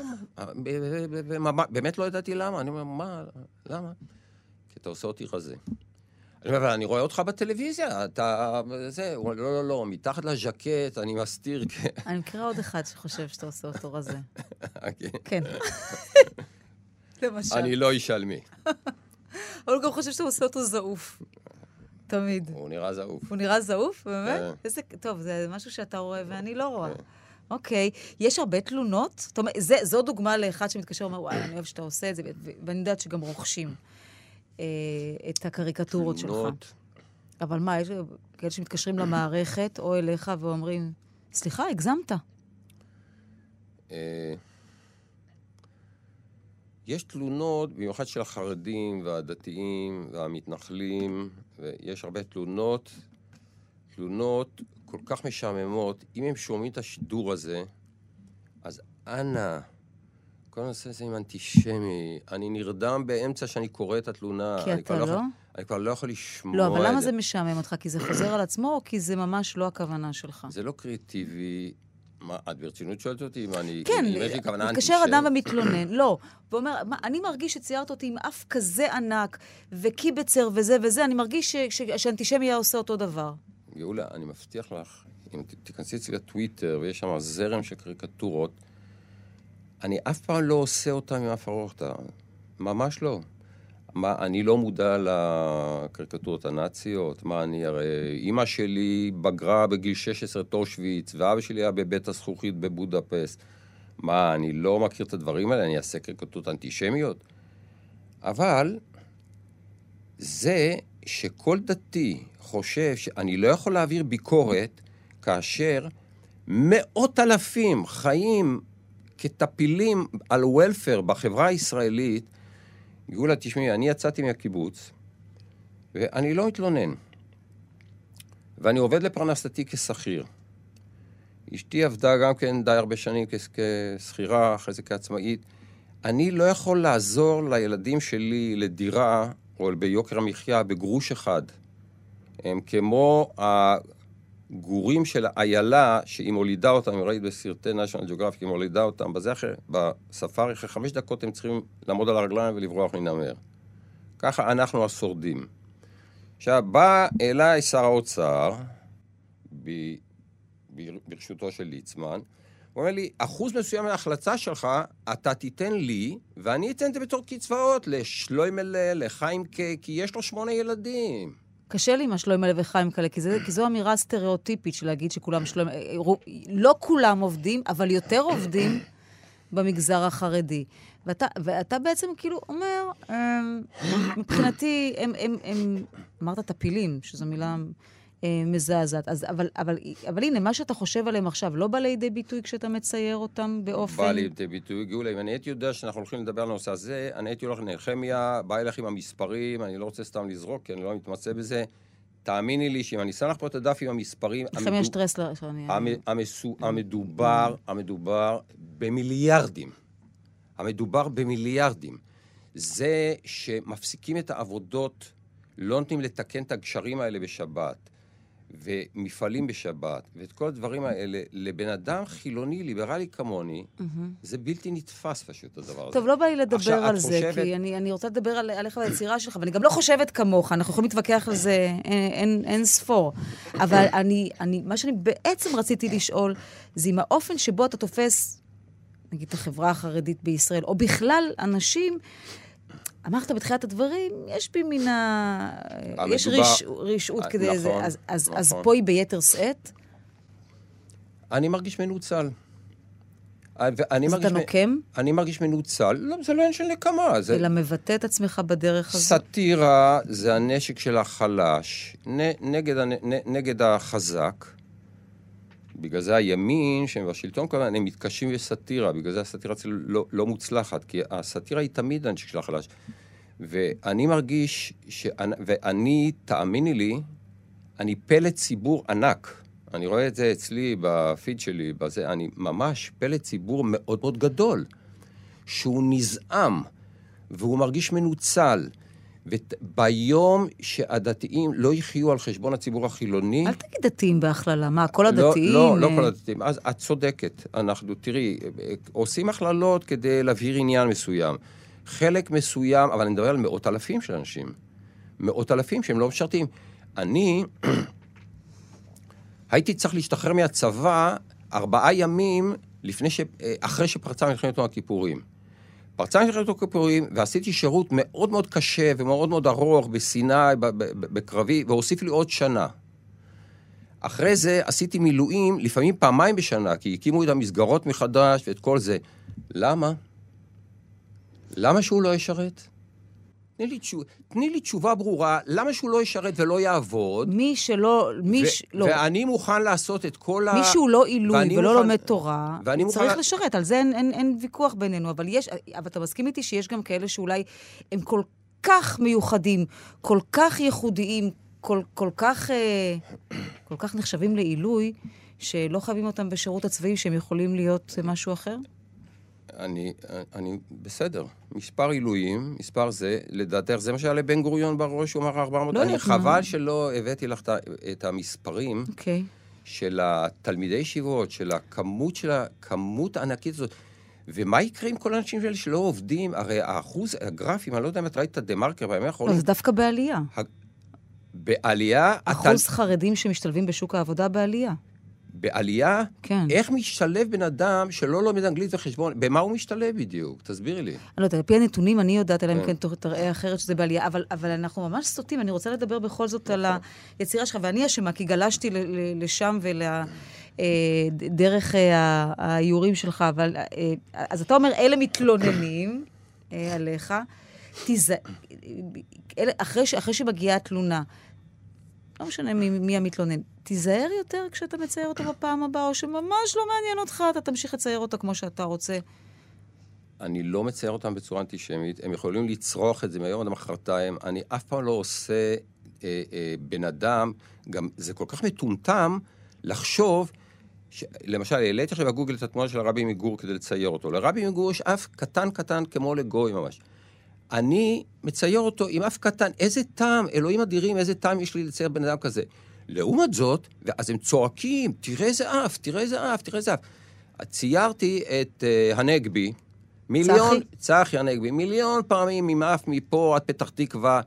ממש- באמת לא ידעתי למה. אני אומר, מה, למה? כי אתה עושה אותי רזה. אני אומר, אבל אני רואה אותך בטלוויזיה, אתה... זה, הוא אומר, לא, לא, לא, מתחת לז'קט אני מסתיר, כן. אני מכירה עוד אחד שחושב שאתה עושה אותו רזה. כן. כן. למשל. אני לא ישלמי. אבל הוא גם חושב שאתה עושה אותו זעוף. תמיד. הוא נראה זעוף. הוא נראה זעוף? באמת? כן. איזה... טוב, זה משהו שאתה רואה ואני לא רואה. אוקיי. יש הרבה תלונות? זאת אומרת, זו דוגמה לאחד שמתקשר ואומר, וואי, אני אוהב שאתה עושה את זה, ואני יודעת שגם רוכשים אה, את הקריקטורות שלך. תלונות. אבל מה, יש כאלה שמתקשרים למערכת או אליך ואומרים, סליחה, הגזמת. אה, יש תלונות, במיוחד של החרדים והדתיים והמתנחלים, ויש הרבה תלונות, תלונות כל כך משעממות. אם הם שומעים את השידור הזה, אז אנא, כל הנושא הזה עם אנטישמי, אני נרדם באמצע שאני קורא את התלונה. כי אתה לא? יכול, אני כבר לא יכול לשמוע לא, אבל את למה זה משעמם אותך? כי זה חוזר על עצמו, או כי זה ממש לא הכוונה שלך? זה לא קריאטיבי. מה, את ברצינות שואלת אותי? מה, אני... כן, אם מתקשר אנטישמית? אדם ומתלונן, לא. ואומר, מה, אני מרגיש שציירת אותי עם אף כזה ענק, וקיבצר וזה וזה, אני מרגיש שאנטישמי היה עושה אותו דבר. גאולה, אני מבטיח לך, אם תיכנסי אצלי לטוויטר ויש שם זרם של קריקטורות, אני אף פעם לא עושה אותם עם אף ארוכתא. ממש לא. מה, אני לא מודע לקריקטורות הנאציות? מה, אני הרי... אימא שלי בגרה בגיל 16 את אושוויץ, ואבא שלי היה בבית הזכוכית בבודפסט. מה, אני לא מכיר את הדברים האלה? אני אעשה קריקטורות אנטישמיות? אבל זה שכל דתי חושב שאני לא יכול להעביר ביקורת כאשר מאות אלפים חיים כטפילים על וולפר בחברה הישראלית, גאולה, תשמעי, אני יצאתי מהקיבוץ ואני לא מתלונן. ואני עובד לפרנסתי כשכיר. אשתי עבדה גם כן די הרבה שנים כשכירה, אחרי זה כעצמאית. אני לא יכול לעזור לילדים שלי לדירה, או ביוקר המחיה, בגרוש אחד. הם כמו הגורים של איילה, שהיא מולידה אותם, ראית בסרטי national geographic, היא מולידה אותם, בזה אחרי, בספארי, אחרי חמש דקות הם צריכים לעמוד על הרגליים ולברוח מנמר. ככה אנחנו השורדים. עכשיו, בא אליי שר האוצר, ב, ב, ברשותו של ליצמן, הוא אומר לי, אחוז מסוים מההחלטה שלך, אתה תיתן לי, ואני אתן את זה בתור קצבאות לשלוימלה, לחיימקה, כי יש לו שמונה ילדים. קשה לי עם השלוימלה וחיים כאלה, כי, זה, כי זו אמירה סטריאוטיפית של להגיד שכולם שלוים... לא כולם עובדים, אבל יותר עובדים במגזר החרדי. ואתה, ואתה בעצם כאילו אומר, אמ, מבחינתי, הם, הם, הם, אמרת טפילים, שזו מילה אה, מזעזעת, אז, אבל, אבל, אבל הנה, מה שאתה חושב עליהם עכשיו לא בא לידי ביטוי כשאתה מצייר אותם באופן... בא לידי ביטוי, גאולה, אם אני הייתי יודע שאנחנו הולכים לדבר על הנושא הזה, אני הייתי הולך לנחמיה, בא אליך עם המספרים, אני לא רוצה סתם לזרוק, כי אני לא מתמצא בזה. תאמיני לי שאם אני שם לך פה את הדף עם המספרים, נחמיה המדו- שטרסלר, המדובר, המדובר במיליארדים. המדובר במיליארדים. זה שמפסיקים את העבודות, לא נותנים לתקן את הגשרים האלה בשבת, ומפעלים בשבת, ואת כל הדברים האלה, לבן אדם חילוני, ליברלי כמוני, זה בלתי נתפס פשוט, הדבר הזה. טוב, לא בא לי לדבר עכשיו, על זה, חושבת- כי אני, אני רוצה לדבר על, עליך והיצירה שלך, ואני גם לא חושבת כמוך, אנחנו יכולים להתווכח על זה אין, אין, אין ספור. אבל אני, אני, מה שאני בעצם רציתי לשאול, זה עם האופן שבו אתה תופס, נגיד, את החברה החרדית בישראל, או בכלל אנשים, אמרת בתחילת הדברים, יש בי מן ה... יש המדובר- ריש, רשעות אה, כדי זה, נכון, אז, אז, אז נכון. פה היא ביתר שאת, אני מרגיש מנוצל. אה, אז מרגיש אתה נוקם, אני מרגיש מנוצל. לא, זה לא עניין של נקמה. זה... אלא מבטא את עצמך בדרך הזאת. סאטירה זה הנשק של החלש נ, נגד, נ, נגד החזק. בגלל זה הימין, שהם בשלטון כל הזמן, הם מתקשים בסאטירה, בגלל זה הסאטירה אצלנו לא, לא מוצלחת, כי הסאטירה היא תמיד הנשק של החלש. ואני מרגיש, ש... ואני, תאמיני לי, אני פלט ציבור ענק. אני רואה את זה אצלי בפיד שלי, בזה, אני ממש פלט ציבור מאוד מאוד גדול, שהוא נזעם, והוא מרגיש מנוצל. וביום שהדתיים לא יחיו על חשבון הציבור החילוני... אל תגיד דתיים בהכללה, מה, כל לא, הדתיים? לא, לא אה, כל הדתיים. אז את צודקת. אנחנו, תראי, עושים הכללות כדי להבהיר עניין מסוים. חלק מסוים, אבל אני מדבר על מאות אלפים של אנשים. מאות אלפים שהם לא משרתים. אני הייתי צריך להשתחרר מהצבא ארבעה ימים לפני ש... אחרי שפרצה מלחמת יום הכיפורים. פרצה מלחמת יום הכיפורים, ועשיתי שירות מאוד מאוד קשה ומאוד מאוד ארוך בסיני, בקרבי, והוסיף לי עוד שנה. אחרי זה עשיתי מילואים, לפעמים פעמיים בשנה, כי הקימו את המסגרות מחדש ואת כל זה. למה? למה שהוא לא ישרת? תני לי, תשוב... תני לי תשובה ברורה, למה שהוא לא ישרת ולא יעבוד? מי שלא, מי ו- ש... לא, ואני מוכן לעשות את כל ה... מי שהוא לא עילוי ולא מוכן- לומד תורה, מוכן צריך לה- לשרת, על זה אין, אין, אין ויכוח בינינו, אבל יש, אבל אתה מסכים איתי שיש גם כאלה שאולי הם כל כך מיוחדים, כל כך ייחודיים, כל, כל כך, אה, כל כך נחשבים לעילוי, שלא חייבים אותם בשירות הצבאי, שהם יכולים להיות משהו אחר? אני, אני, בסדר. מספר עילויים, מספר זה, לדעתך, זה מה שהיה לבן גוריון בראש, הוא אמר 400. לא אני יודעת מה. חבל שלא הבאתי לך את המספרים אוקיי. של התלמידי ישיבות, של הכמות של הכמות הענקית הזאת. ומה יקרה עם כל האנשים האלה שלא עובדים? הרי האחוז, הגרפים, אני לא יודע אם את ראית את הדה-מרקר בימים האחרונים, זה דווקא בעלייה. בעלייה, אחוז חרדים שמשתלבים בשוק העבודה בעלייה. בעלייה, כן. איך משתלב בן אדם שלא לומד אנגלית וחשבון? במה הוא משתלב בדיוק? תסבירי לי. אני לא יודעת, על פי הנתונים אני יודעת, אלא אם כן. כן תראה אחרת שזה בעלייה, אבל, אבל אנחנו ממש סוטים, אני רוצה לדבר בכל זאת על היצירה שלך, ואני אשמה, כי גלשתי ל- ל- לשם ול... אה, דרך אה, האיורים שלך, אבל... אה, אז אתה אומר, אלה מתלוננים עליך, תיז... אלה, אחרי, ש... אחרי שמגיעה התלונה, לא משנה מי, מי המתלונן, תיזהר יותר כשאתה מצייר אותו בפעם הבאה, או שממש לא מעניין אותך, אתה תמשיך לצייר אותו כמו שאתה רוצה. אני לא מצייר אותם בצורה אנטישמית, הם יכולים לצרוך את זה מהיום עד מחרתיים. אני אף פעם לא עושה אה, אה, בן אדם, גם זה כל כך מטומטם לחשוב, ש... למשל, העליתי עכשיו בגוגל את התמונה של הרבי מגור כדי לצייר אותו. לרבי מגור יש אף קטן קטן כמו לגוי ממש. אני מצייר אותו עם אף קטן, איזה טעם, אלוהים אדירים, איזה טעם יש לי לצייר בן אדם כזה. לעומת זאת, ואז הם צועקים, תראה איזה אף, תראה איזה אף, תראה איזה אף. ציירתי את uh, הנגבי, מיליון, צחי הנגבי, מיליון פעמים עם אף מפה עד פתח תקווה,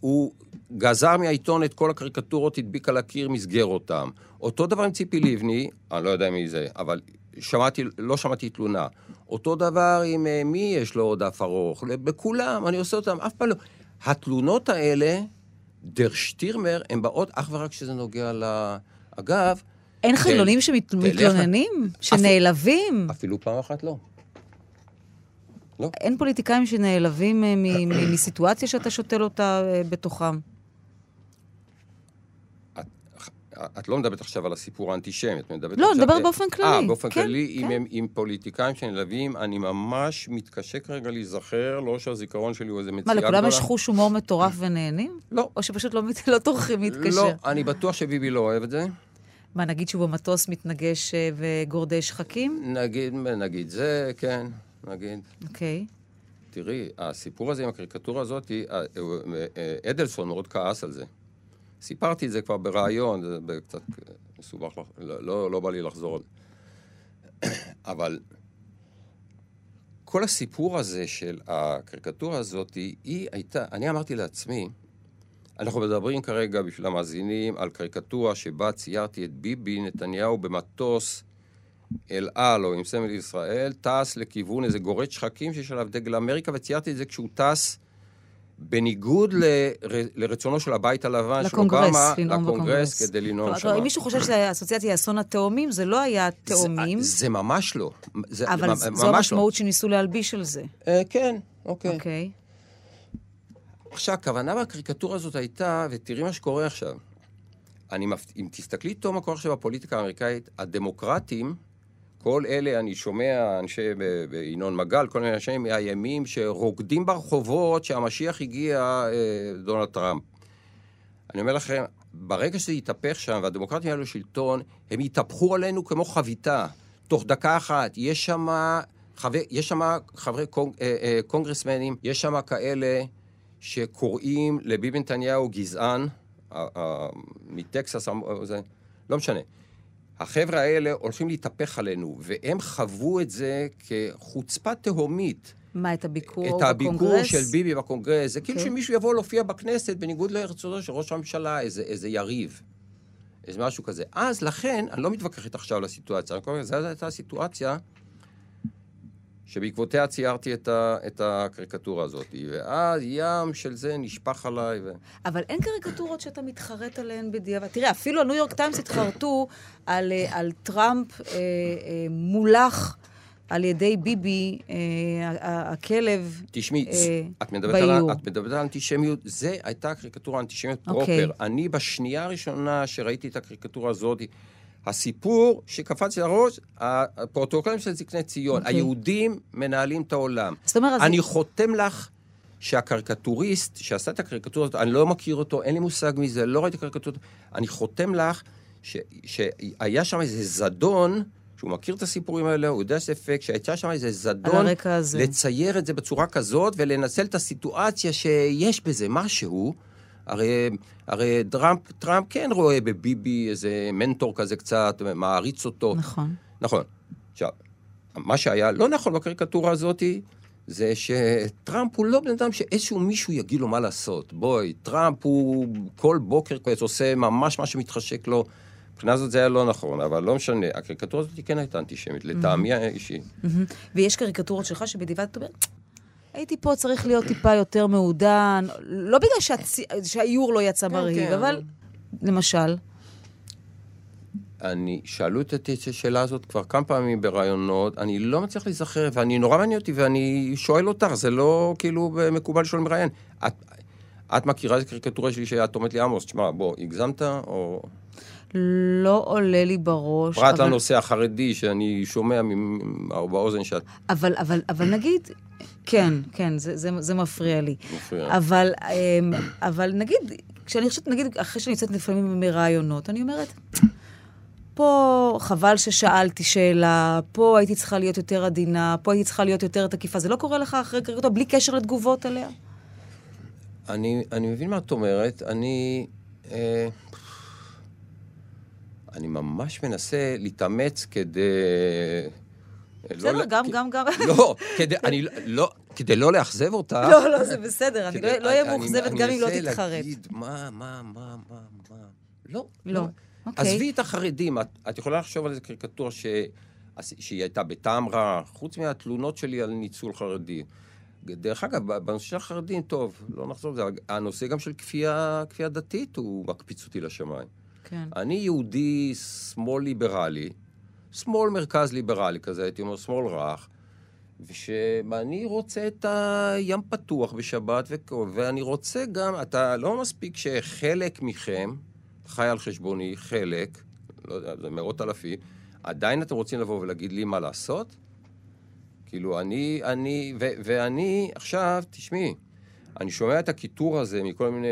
הוא גזר מהעיתון את כל הקריקטורות, הדביק על הקיר, מסגר אותם. אותו דבר עם ציפי לבני, אני לא יודע מי זה, אבל שמעתי, לא שמעתי תלונה. אותו דבר עם אה, מי יש לו עוד אף ארוך, בכולם, אני עושה אותם, אף פעם לא. התלונות האלה, דר שטירמר, הן באות אך ורק כשזה נוגע ל... אגב, אין תל- חילונים שמתלוננים? שנעלבים? אפילו פעם אחת לא. לא. אין פוליטיקאים שנעלבים אה, מסיטואציה שאתה שותל אותה אה, בתוכם. את, את לא מדברת עכשיו על הסיפור האנטישמי, את מדברת לא, עכשיו... אני מדברת באופן כללי. אה, באופן כן, כללי, כן. הם עם פוליטיקאים שנלווים, אני ממש מתקשה כרגע להיזכר, לא שהזיכרון שלי הוא איזה מציאה מה, גדולה. לכולם יש חוש הומור מטורף ונהנים? לא. או שפשוט לא לא טורחים להתקשר? לא, אני בטוח שביבי לא אוהב את זה. מה, נגיד שהוא במטוס מתנגש אה, וגורדי שחקים? נגיד, נגיד זה, כן, נגיד. אוקיי. תראי, הסיפור הזה עם הקריקטורה הזאת, אה, אה, אדלסון מאוד כעס על זה. סיפרתי את זה כבר בריאיון, זה קצת מסובך, לא, לא, לא בא לי לחזור על זה. אבל כל הסיפור הזה של הקריקטורה הזאת, היא הייתה, אני אמרתי לעצמי, אנחנו מדברים כרגע בשביל המאזינים על קריקטורה שבה ציירתי את ביבי נתניהו במטוס אל על או עם סמל ישראל, טס לכיוון איזה גורד שחקים שיש עליו דגל אמריקה, וציירתי את זה כשהוא טס בניגוד ל, לרצונו של הבית הלבן, של אובמה, לקונגרס. כדי לנאום שם. אם מישהו חושב שהאסוציאציה אסון התאומים, זה לא היה תאומים, זה, זה ממש לא. זה, אבל זו לא. המשמעות שניסו להלביש על זה. אה, כן, אוקיי. אוקיי. עכשיו, הכוונה בקריקטורה הזאת הייתה, ותראי מה שקורה עכשיו. אני. אם תסתכלי טוב מה קורה עכשיו בפוליטיקה האמריקאית, הדמוקרטים, כל אלה, אני שומע אנשי, בינון מגל, כל מיני אנשים מהימים שרוקדים ברחובות שהמשיח הגיע, אה, דונלד טראמפ. אני אומר לכם, ברגע שזה יתהפך שם והדמוקרטים יעלו לשלטון, הם יתהפכו עלינו כמו חביתה. תוך דקה אחת, יש שם חבר, יש שם חברי קונג, אה, אה, קונגרסמנים, יש שם כאלה שקוראים לביבי נתניהו גזען, אה, אה, מטקסס, אה, זה, לא משנה. החבר'ה האלה הולכים להתהפך עלינו, והם חוו את זה כחוצפה תהומית. מה, את הביקור את הביקור בקונגרס? של ביבי בקונגרס, זה כאילו אוקיי. שמישהו יבוא להופיע בכנסת בניגוד לרצונו של ראש הממשלה, איזה, איזה יריב, איזה משהו כזה. אז לכן, אני לא מתווכח איתך עכשיו על הסיטואציה, אני קורא לזה, זו הייתה הסיטואציה שבעקבותיה ציירתי את, ה, את הקריקטורה הזאת, ואז ים של זה נשפך עליי. ו... אבל אין קריקטורות שאתה מתחרט עליהן בדיעבד. תראה, אפילו הניו יורק טיימס התחרטו על, אה, על טראמפ אה, אה, מובל על ידי ביבי, אה, הכלב. תשמעי, אה, את מדברת על, באיור. את מדברת על אנטישמיות, זה הייתה קריקטורה אנטישמית אוקיי. proper. אני בשנייה הראשונה שראיתי את הקריקטורה הזאת, הסיפור שקפץ לראש, הפרוטוקולים של זקני ציון, אוקיי. היהודים מנהלים את העולם. זאת אומרת, אני חותם לך שהקריקטוריסט שעשה את הקריקטורה הזאת, אני לא מכיר אותו, אין לי מושג מזה, לא ראיתי קריקטורות, אני חותם לך ש, שהיה שם איזה זדון, שהוא מכיר את הסיפורים האלה, הוא יודע שזה פייק, שהייתה שם איזה זדון. לצייר את זה בצורה כזאת ולנצל את הסיטואציה שיש בזה משהו. הרי, הרי טראמפ, טראמפ כן רואה בביבי איזה מנטור כזה קצת, מעריץ אותו. נכון. נכון. עכשיו, מה שהיה לא נכון בקריקטורה הזאת, זה שטראמפ הוא לא בן אדם שאיזשהו מישהו יגיד לו מה לעשות. בואי, טראמפ הוא כל בוקר כזה עושה ממש מה שמתחשק לו. מבחינה זאת זה היה לא נכון, אבל לא משנה. הקריקטורה הזאת כן הייתה אנטישמית, לטעמי האישי. ויש קריקטורות שלך שבדיעבד אתה אומר, הייתי פה צריך להיות טיפה יותר מעודן, לא בגלל שהצ... שהאיור לא יצא מרהיב, כן. אבל למשל, אני, שאלו את השאלה הזאת כבר כמה פעמים בראיונות, אני לא מצליח להיזכר, ואני נורא מעניין אותי, ואני שואל אותך, זה לא כאילו מקובל לשאול מראיין. את, את מכירה את הקריקטורה שלי שאת אומרת לי, עמוס, תשמע, בוא, הגזמת, או... לא עולה לי בראש. פרט אבל- לנושא החרדי, שאני שומע מ- באוזן שאת אבל, אבל, אבל נגיד, כן, כן, זה, זה, זה מפריע לי. מפריעה. אבל, אמ, אבל נגיד, כשאני חושבת, נגיד, אחרי שאני יוצאת לפעמים מראיונות, אני אומרת, פה חבל ששאלתי שאלה, פה הייתי צריכה להיות יותר עדינה, פה הייתי צריכה להיות יותר תקיפה. זה לא קורה לך אחרי קריקטורה, בלי קשר לתגובות עליה? אני, אני מבין מה את אומרת, אני... אה, אני ממש מנסה להתאמץ כדי... אה, בסדר, לא- גם, גם, גם. לא, כדי, אני לא- לא, לא לאכזב אותך. לא, לא, זה בסדר, אני לא לא אהיה אני- מאוכזבת אני גם אם לא מנסה תתחרט. להגיד, מה, מה, מה, מה, מה. לא, לא. אוקיי. עזבי את החרדים, את, יכולה לחשוב על איזה קריקטורה. שהיא הייתה בטעם רע, חוץ מהתלונות שלי על ניצול חרדי. דרך אגב, בנושא של החרדים, טוב, לא נחזור לזה, הנושא גם של כפייה, כפייה דתית הוא מקפיץ אותי לשמיים. כן. אני יהודי שמאל ליברלי, שמאל מרכז ליברלי כזה, הייתי אומר שמאל רך, ושאני רוצה את הים פתוח בשבת, וכו- ואני רוצה גם, אתה לא מספיק שחלק מכם חי על חשבוני, חלק, לא יודע, זה מאות אלפים, עדיין אתם רוצים לבוא ולהגיד לי מה לעשות? כאילו, אני, אני, ו, ואני, עכשיו, תשמעי, אני שומע את הקיטור הזה מכל מיני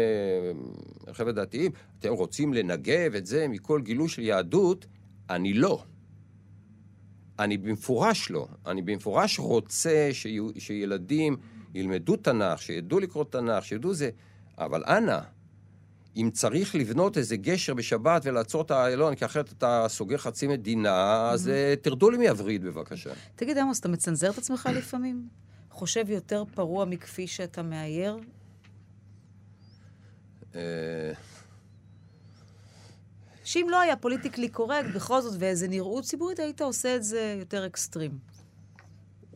חבר'ה דתיים, אתם רוצים לנגב את זה מכל גילוי של יהדות, אני לא. אני במפורש לא. אני במפורש רוצה שיהיו- שילדים ילמדו תנ"ך, שידעו לקרוא תנ"ך, שידעו זה, אבל אנא, אם צריך לבנות איזה גשר בשבת ולעצור את האיילון, כי אחרת אתה סוגר חצי מדינה, אז אה, תרדו לי מהווריד בבקשה. תגיד, עמוס, אתה מצנזר את עצמך לפעמים? חושב יותר פרוע מכפי שאתה מאייר? שאם לא היה politically correct, בכל זאת, ואיזה נראות ציבורית, היית עושה את זה יותר אקסטרים.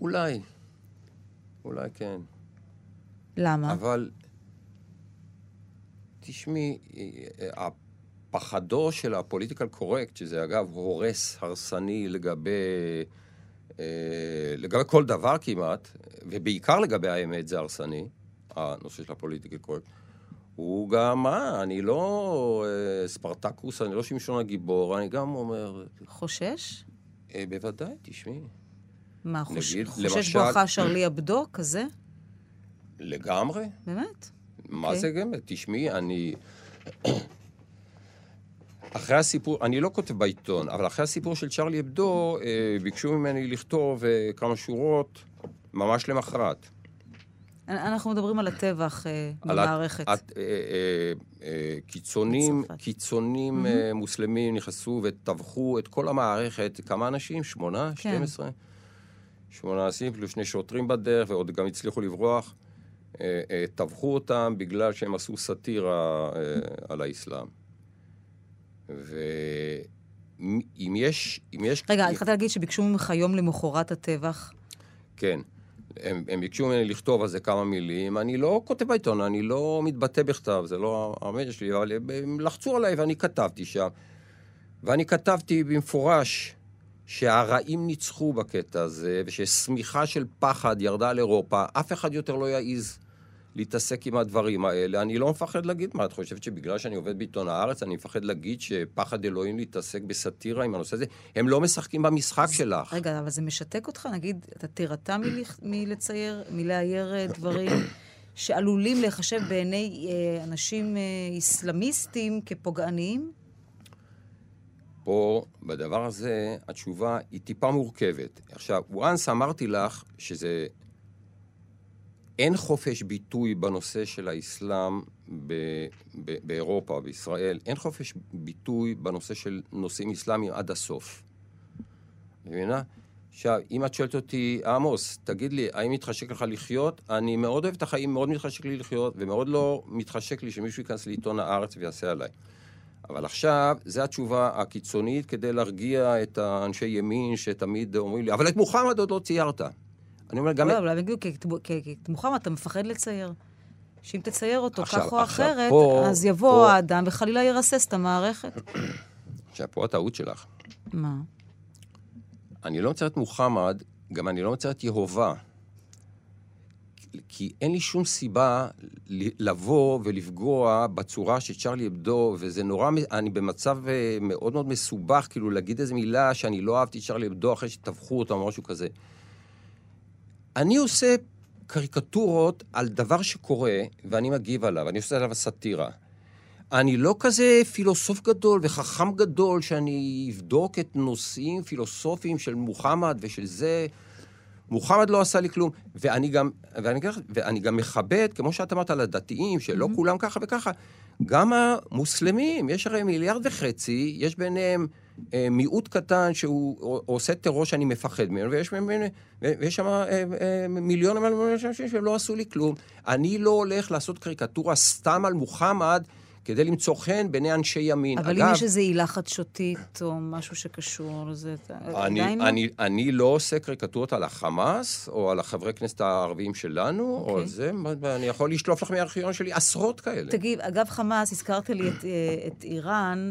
אולי, אולי כן. למה? אבל, תשמעי, הפחד של ה political correct, שזה אגב הורס, הרסני לגבי, אה, לגבי כל דבר כמעט, ובעיקר לגבי האמת זה הרסני, הנושא של הפוליטיקל קורקט, הוא גם, מה, אני לא אה, ספרטקוס, אני לא שמשון הגיבור, אני גם אומר... חושש? אה, בוודאי, תשמעי. מה, חוש... נגיד, חושש למשל- בואכה שרלי אבדו, כזה? לגמרי. באמת? מה אוקיי. זה גם? תשמעי, אני... אחרי הסיפור, אני לא כותב בעיתון, אבל אחרי הסיפור של צ'רלי אבדו, אה, ביקשו ממני לכתוב אה, כמה שורות ממש למחרת. אנחנו מדברים על הטבח אה, במערכת. אה, אה, קיצונים. קיצונים מוסלמים נכנסו וטבחו את כל המערכת, כמה אנשים? שמונה? כן. 12? שמונה אנשים, פלוס שני שוטרים בדרך, ועוד גם הצליחו לברוח. טבחו אותם בגלל שהם עשו סאטירה על האסלאם. ואם יש... אם יש... רגע, התחלת להגיד שביקשו ממך יום למחרת הטבח. כן. הם, הם ביקשו ממני לכתוב על זה כמה מילים. אני לא כותב בעיתון, אני לא מתבטא בכתב, זה לא המדיה שלי, אבל הם לחצו עליי ואני כתבתי שם. ואני כתבתי במפורש שהרעים ניצחו בקטע הזה, וששמיכה של פחד ירדה על אירופה, אף אחד יותר לא יעז להתעסק עם הדברים האלה. אני לא מפחד להגיד, מה, את חושבת שבגלל שאני עובד בעיתון הארץ, אני מפחד להגיד שפחד אלוהים להתעסק בסאטירה עם הנושא הזה? הם לא משחקים במשחק שלך. רגע, אבל זה משתק אותך? נגיד, אתה תירתע מלצייר, מלאייר אה, דברים שעלולים להיחשב בעיני אה, אנשים אה, איסלאמיסטים כפוגעניים? פה, בדבר הזה, התשובה היא טיפה מורכבת. עכשיו, once אמרתי לך שזה... אין חופש ביטוי בנושא של האסלאם ב... ב... באירופה, בישראל. אין חופש ביטוי בנושא של נושאים אסלאמיים עד הסוף. מבינה? עכשיו, אם את שואלת אותי, עמוס, תגיד לי, האם מתחשק לך לחיות? אני מאוד אוהב את החיים, מאוד מתחשק לי לחיות, ומאוד לא מתחשק לי שמישהו ייכנס לעיתון הארץ ויעשה עליי. אבל עכשיו, זו התשובה הקיצונית כדי להרגיע את האנשי ימין שתמיד אומרים לי, אבל את מוחמד עוד לא ציירת. אני אומר, גם... לא, אבל בדיוק, את- מוחמד אתה מפחד לצייר. שאם תצייר אותו עכשיו- כך או עכשיו, אחרת, פה- אז יבוא פה- האדם וחלילה ירסס את המערכת. עכשיו, פה הטעות שלך. מה? אני לא מצייר את מוחמד, גם אני לא מצייר את יהובה. כי אין לי שום סיבה לבוא ולפגוע בצורה שצ'רלי אבדו, וזה נורא, אני במצב אה, מאוד מאוד מסובך, כאילו להגיד איזו מילה שאני לא אהבתי את צ'רלי אבדו אחרי שטבחו אותם או משהו כזה. אני עושה קריקטורות על דבר שקורה, ואני מגיב עליו, אני עושה עליו סאטירה. אני לא כזה פילוסוף גדול וחכם גדול שאני אבדוק את נושאים פילוסופיים של מוחמד ושל זה. מוחמד לא עשה לי כלום. ואני גם, ואני, ואני גם מכבד, כמו שאת אמרת על הדתיים, שלא כולם ככה וככה, גם המוסלמים, יש הרי מיליארד וחצי, יש ביניהם מיעוט קטן שהוא עושה טרור שאני מפחד ממנו, ויש, ממנו- ויש שם אה, אה, מיליון אנשים שלא עשו לי כלום. אני לא הולך לעשות קריקטורה סתם על מוחמד כדי למצוא חן בעיני אנשי ימין. אבל אגב, אם יש איזו עילה חדשותית או משהו שקשור לזה, אתה- אני, עדיין לא? אני, אני לא עושה קריקטורות על החמאס, או על החברי כנסת הערביים שלנו, או אוקיי. על זה, ואני יכול לשלוף לך מהארכיון שלי עשרות כאלה. תגיד, אגב חמאס, הזכרת לי את, אה, את איראן,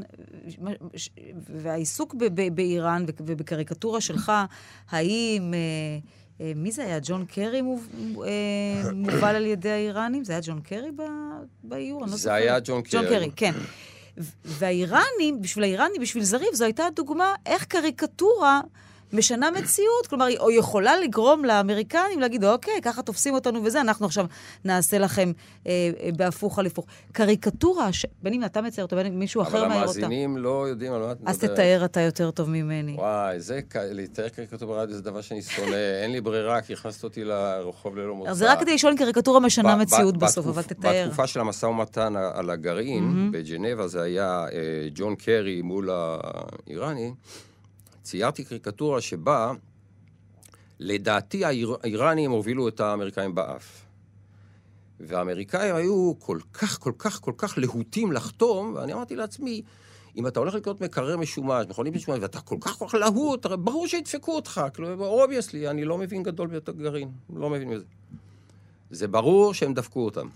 והעיסוק ב- ב- באיראן וב- ובקריקטורה שלך, האם... אה, מי זה היה? ג'ון קרי אה, מובל על ידי האיראנים? זה היה ג'ון קרי באיור? לא זה. היה ג'ון ג'ון קרי. קרי, כן. והאיראנים, בשביל האיראנים, בשביל זריף, זו הייתה דוגמה איך קריקטורה משנה מציאות, כלומר, או יכולה לגרום לאמריקנים להגיד, אוקיי, ככה תופסים אותנו וזה, אנחנו עכשיו נעשה לכם אה, אה, בהפוך על הפוך. קריקטורה, ש... בין אם אתה מצייר אותה, בין אם מישהו אחר אבל מעיר אותה. המאזינים לא יודעים על מה את אז מדברת. תתאר אתה יותר טוב ממני. וואי, זה, לתאר קריקטורה ברדיו זה דבר שאני שונא, אין לי ברירה, כי הכנסת אותי לרחוב ללא מוצא. אז זה רק כדי לשאול אם קריקטורה משנה מציאות בסוף, אבל תתאר. בתקופה של המשא ומתן על הגרעין, בג'נבה זה היה אה, ג'ון קרי מול האיראני, ציירתי קריקטורה שבה, לדעתי האיר- האיראנים הובילו את האמריקאים באף. והאמריקאים היו כל כך, כל כך, כל כך להוטים לחתום, ואני אמרתי לעצמי, אם אתה הולך לקנות מקרר משומש, מכונית משומש, ואתה כל כך כל כך להוט, הרי ברור שידפקו אותך. כאילו, obviously, אני לא מבין גדול ביותר גרעין, לא מבין בזה. זה ברור שהם דפקו אותם.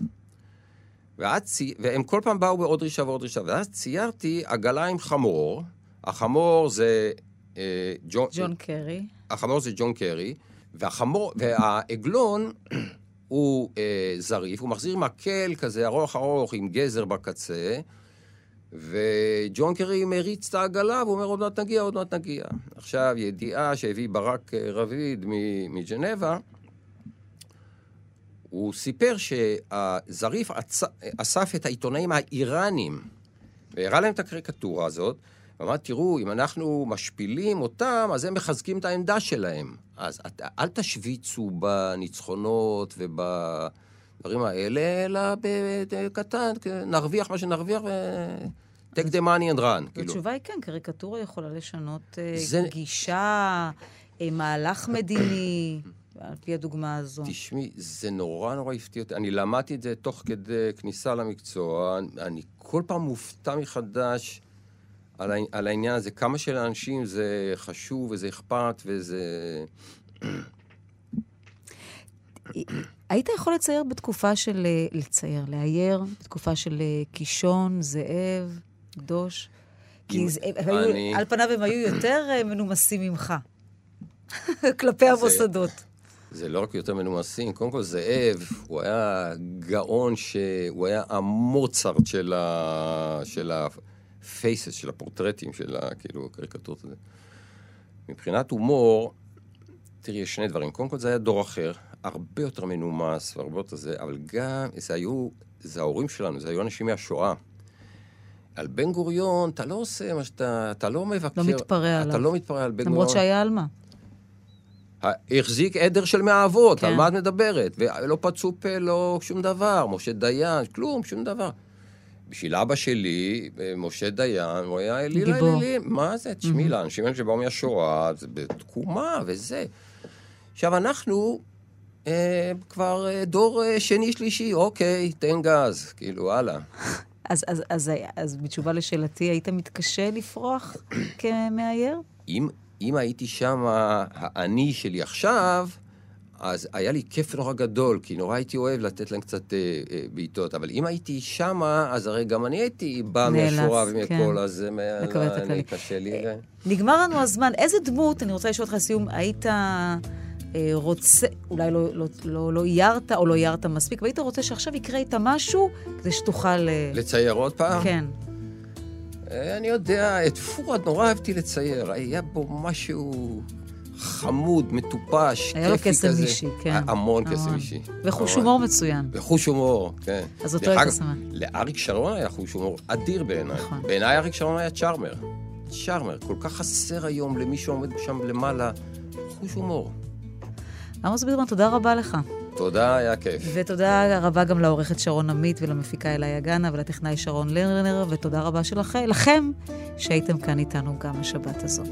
ואז צי... והם כל פעם באו בעוד דרישה ועוד דרישה, ואז ציירתי עגלה עם חמור, החמור זה ג'ון, ג'ון קרי. החמור זה ג'ון קרי, והחמור, והעגלון הוא אה, זריף, הוא מחזיר מקל כזה ארוך ארוך עם גזר בקצה, וג'ון קרי מריץ את העגלה, והוא אומר, עוד מעט נגיע, עוד מעט נגיע. עכשיו, ידיעה שהביא ברק אה, רביד מג'נבה, הוא סיפר שהזריף. אסף את העיתונאים האיראנים, והראה להם את הקריקטורה הזאת, ואמר, תראו, אם אנחנו משפילים אותם, אז הם מחזקים את העמדה שלהם. אז את, אל תשוויצו בניצחונות ובדברים האלה, אלא בקטן, נרוויח מה שנרוויח ו... take the money and run. כאילו. התשובה היא כן, קריקטורה יכולה לשנות אה, זה- גישה, אה, מהלך מדיני, על פי הדוגמה הזו. תשמעי, זה נורא נורא הפתיע אותי. אני למדתי את זה תוך כדי כניסה למקצוע. אני כל פעם מופתע מחדש על, על העניין הזה. כמה שלאנשים זה חשוב וזה אכפת וזה... היית יכול לצייר בתקופה של... אה, לצייר, לאייר, בתקופה של אה, קישון, זאב, דוש? כי אני- על פניו הם היו יותר אה, מנומסים ממך, כלפי המוסדות. זה לא רק יותר מנומסים, קודם כל זאב, הוא היה גאון, ש... הוא היה המוצרט של, ה... של הפייסס, של הפורטרטים, של ה... כאילו, הקריקטורות הזה. מבחינת הומור, תראי, יש שני דברים. קודם כל זה היה דור אחר, הרבה יותר מנומס והרבה יותר זה, אבל גם, זה היו, זה ההורים שלנו, זה היו אנשים מהשואה. על בן גוריון, אתה לא עושה מה שאתה, אתה לא מבקר. לא מתפרע אתה עליו. לא מתפרע על בן גוריון. למרות שהיה על מה. החזיק עדר של מאהבות, כן. על מה את מדברת? ולא פצו פה, לא שום דבר, משה דיין, כלום, שום דבר. בשביל אבא שלי, משה דיין, הוא היה אליל. האלילים. מה זה? תשמעי, לאנשים האלה שבאו מהשואה, זה בתקומה וזה. עכשיו, אנחנו אה, כבר אה, דור אה, שני-שלישי, אוקיי, תן גז, כאילו, הלאה. אז, אז, אז, אז בתשובה לשאלתי, היית מתקשה לפרוח כמאייר? אם, אם הייתי שם, האני שלי עכשיו, אז היה לי כיף נורא גדול, כי נורא הייתי אוהב לתת להם קצת אה, אה, בעיטות. אבל אם הייתי שם, אז הרי גם אני הייתי בא נאלץ, מהשואה כן. ומכל, אז זה אני- הכללי. קשה לי. ו- נגמר לנו הזמן. איזה דמות, אני רוצה לשאול אותך לסיום, היית אה, רוצה, אולי לא, לא, לא, לא איירת או לא איירת מספיק, והיית רוצה שעכשיו יקרה איתה משהו כדי שתוכל... אה, לצייר עוד פעם? כן. אה, אני יודע, את פורד נורא אהבתי לצייר. היה בו משהו חמוד, מטופש, היה לו כיפי קסם כזה. אישי, כן. המון קסם. אישי. וחוש. הומור מצוין. וחוש הומור, כן. אז אותו היית שמה. לאריק שרון היה חוש הומור אדיר בעיניי. נכון. בעיניי אריק שרון היה צ'ארמר. צ'ארמר, כל כך חסר היום למי שעומד שם למעלה. חוש הומור. עמוס ביטרמן, תודה רבה לך. תודה, היה כיף. ותודה רבה גם לעורכת שרון עמית ולמפיקה אלה יגנה ולטכנאי שרון לרנר, ותודה רבה שלכם, לכם שהייתם כאן איתנו גם השבת הזו.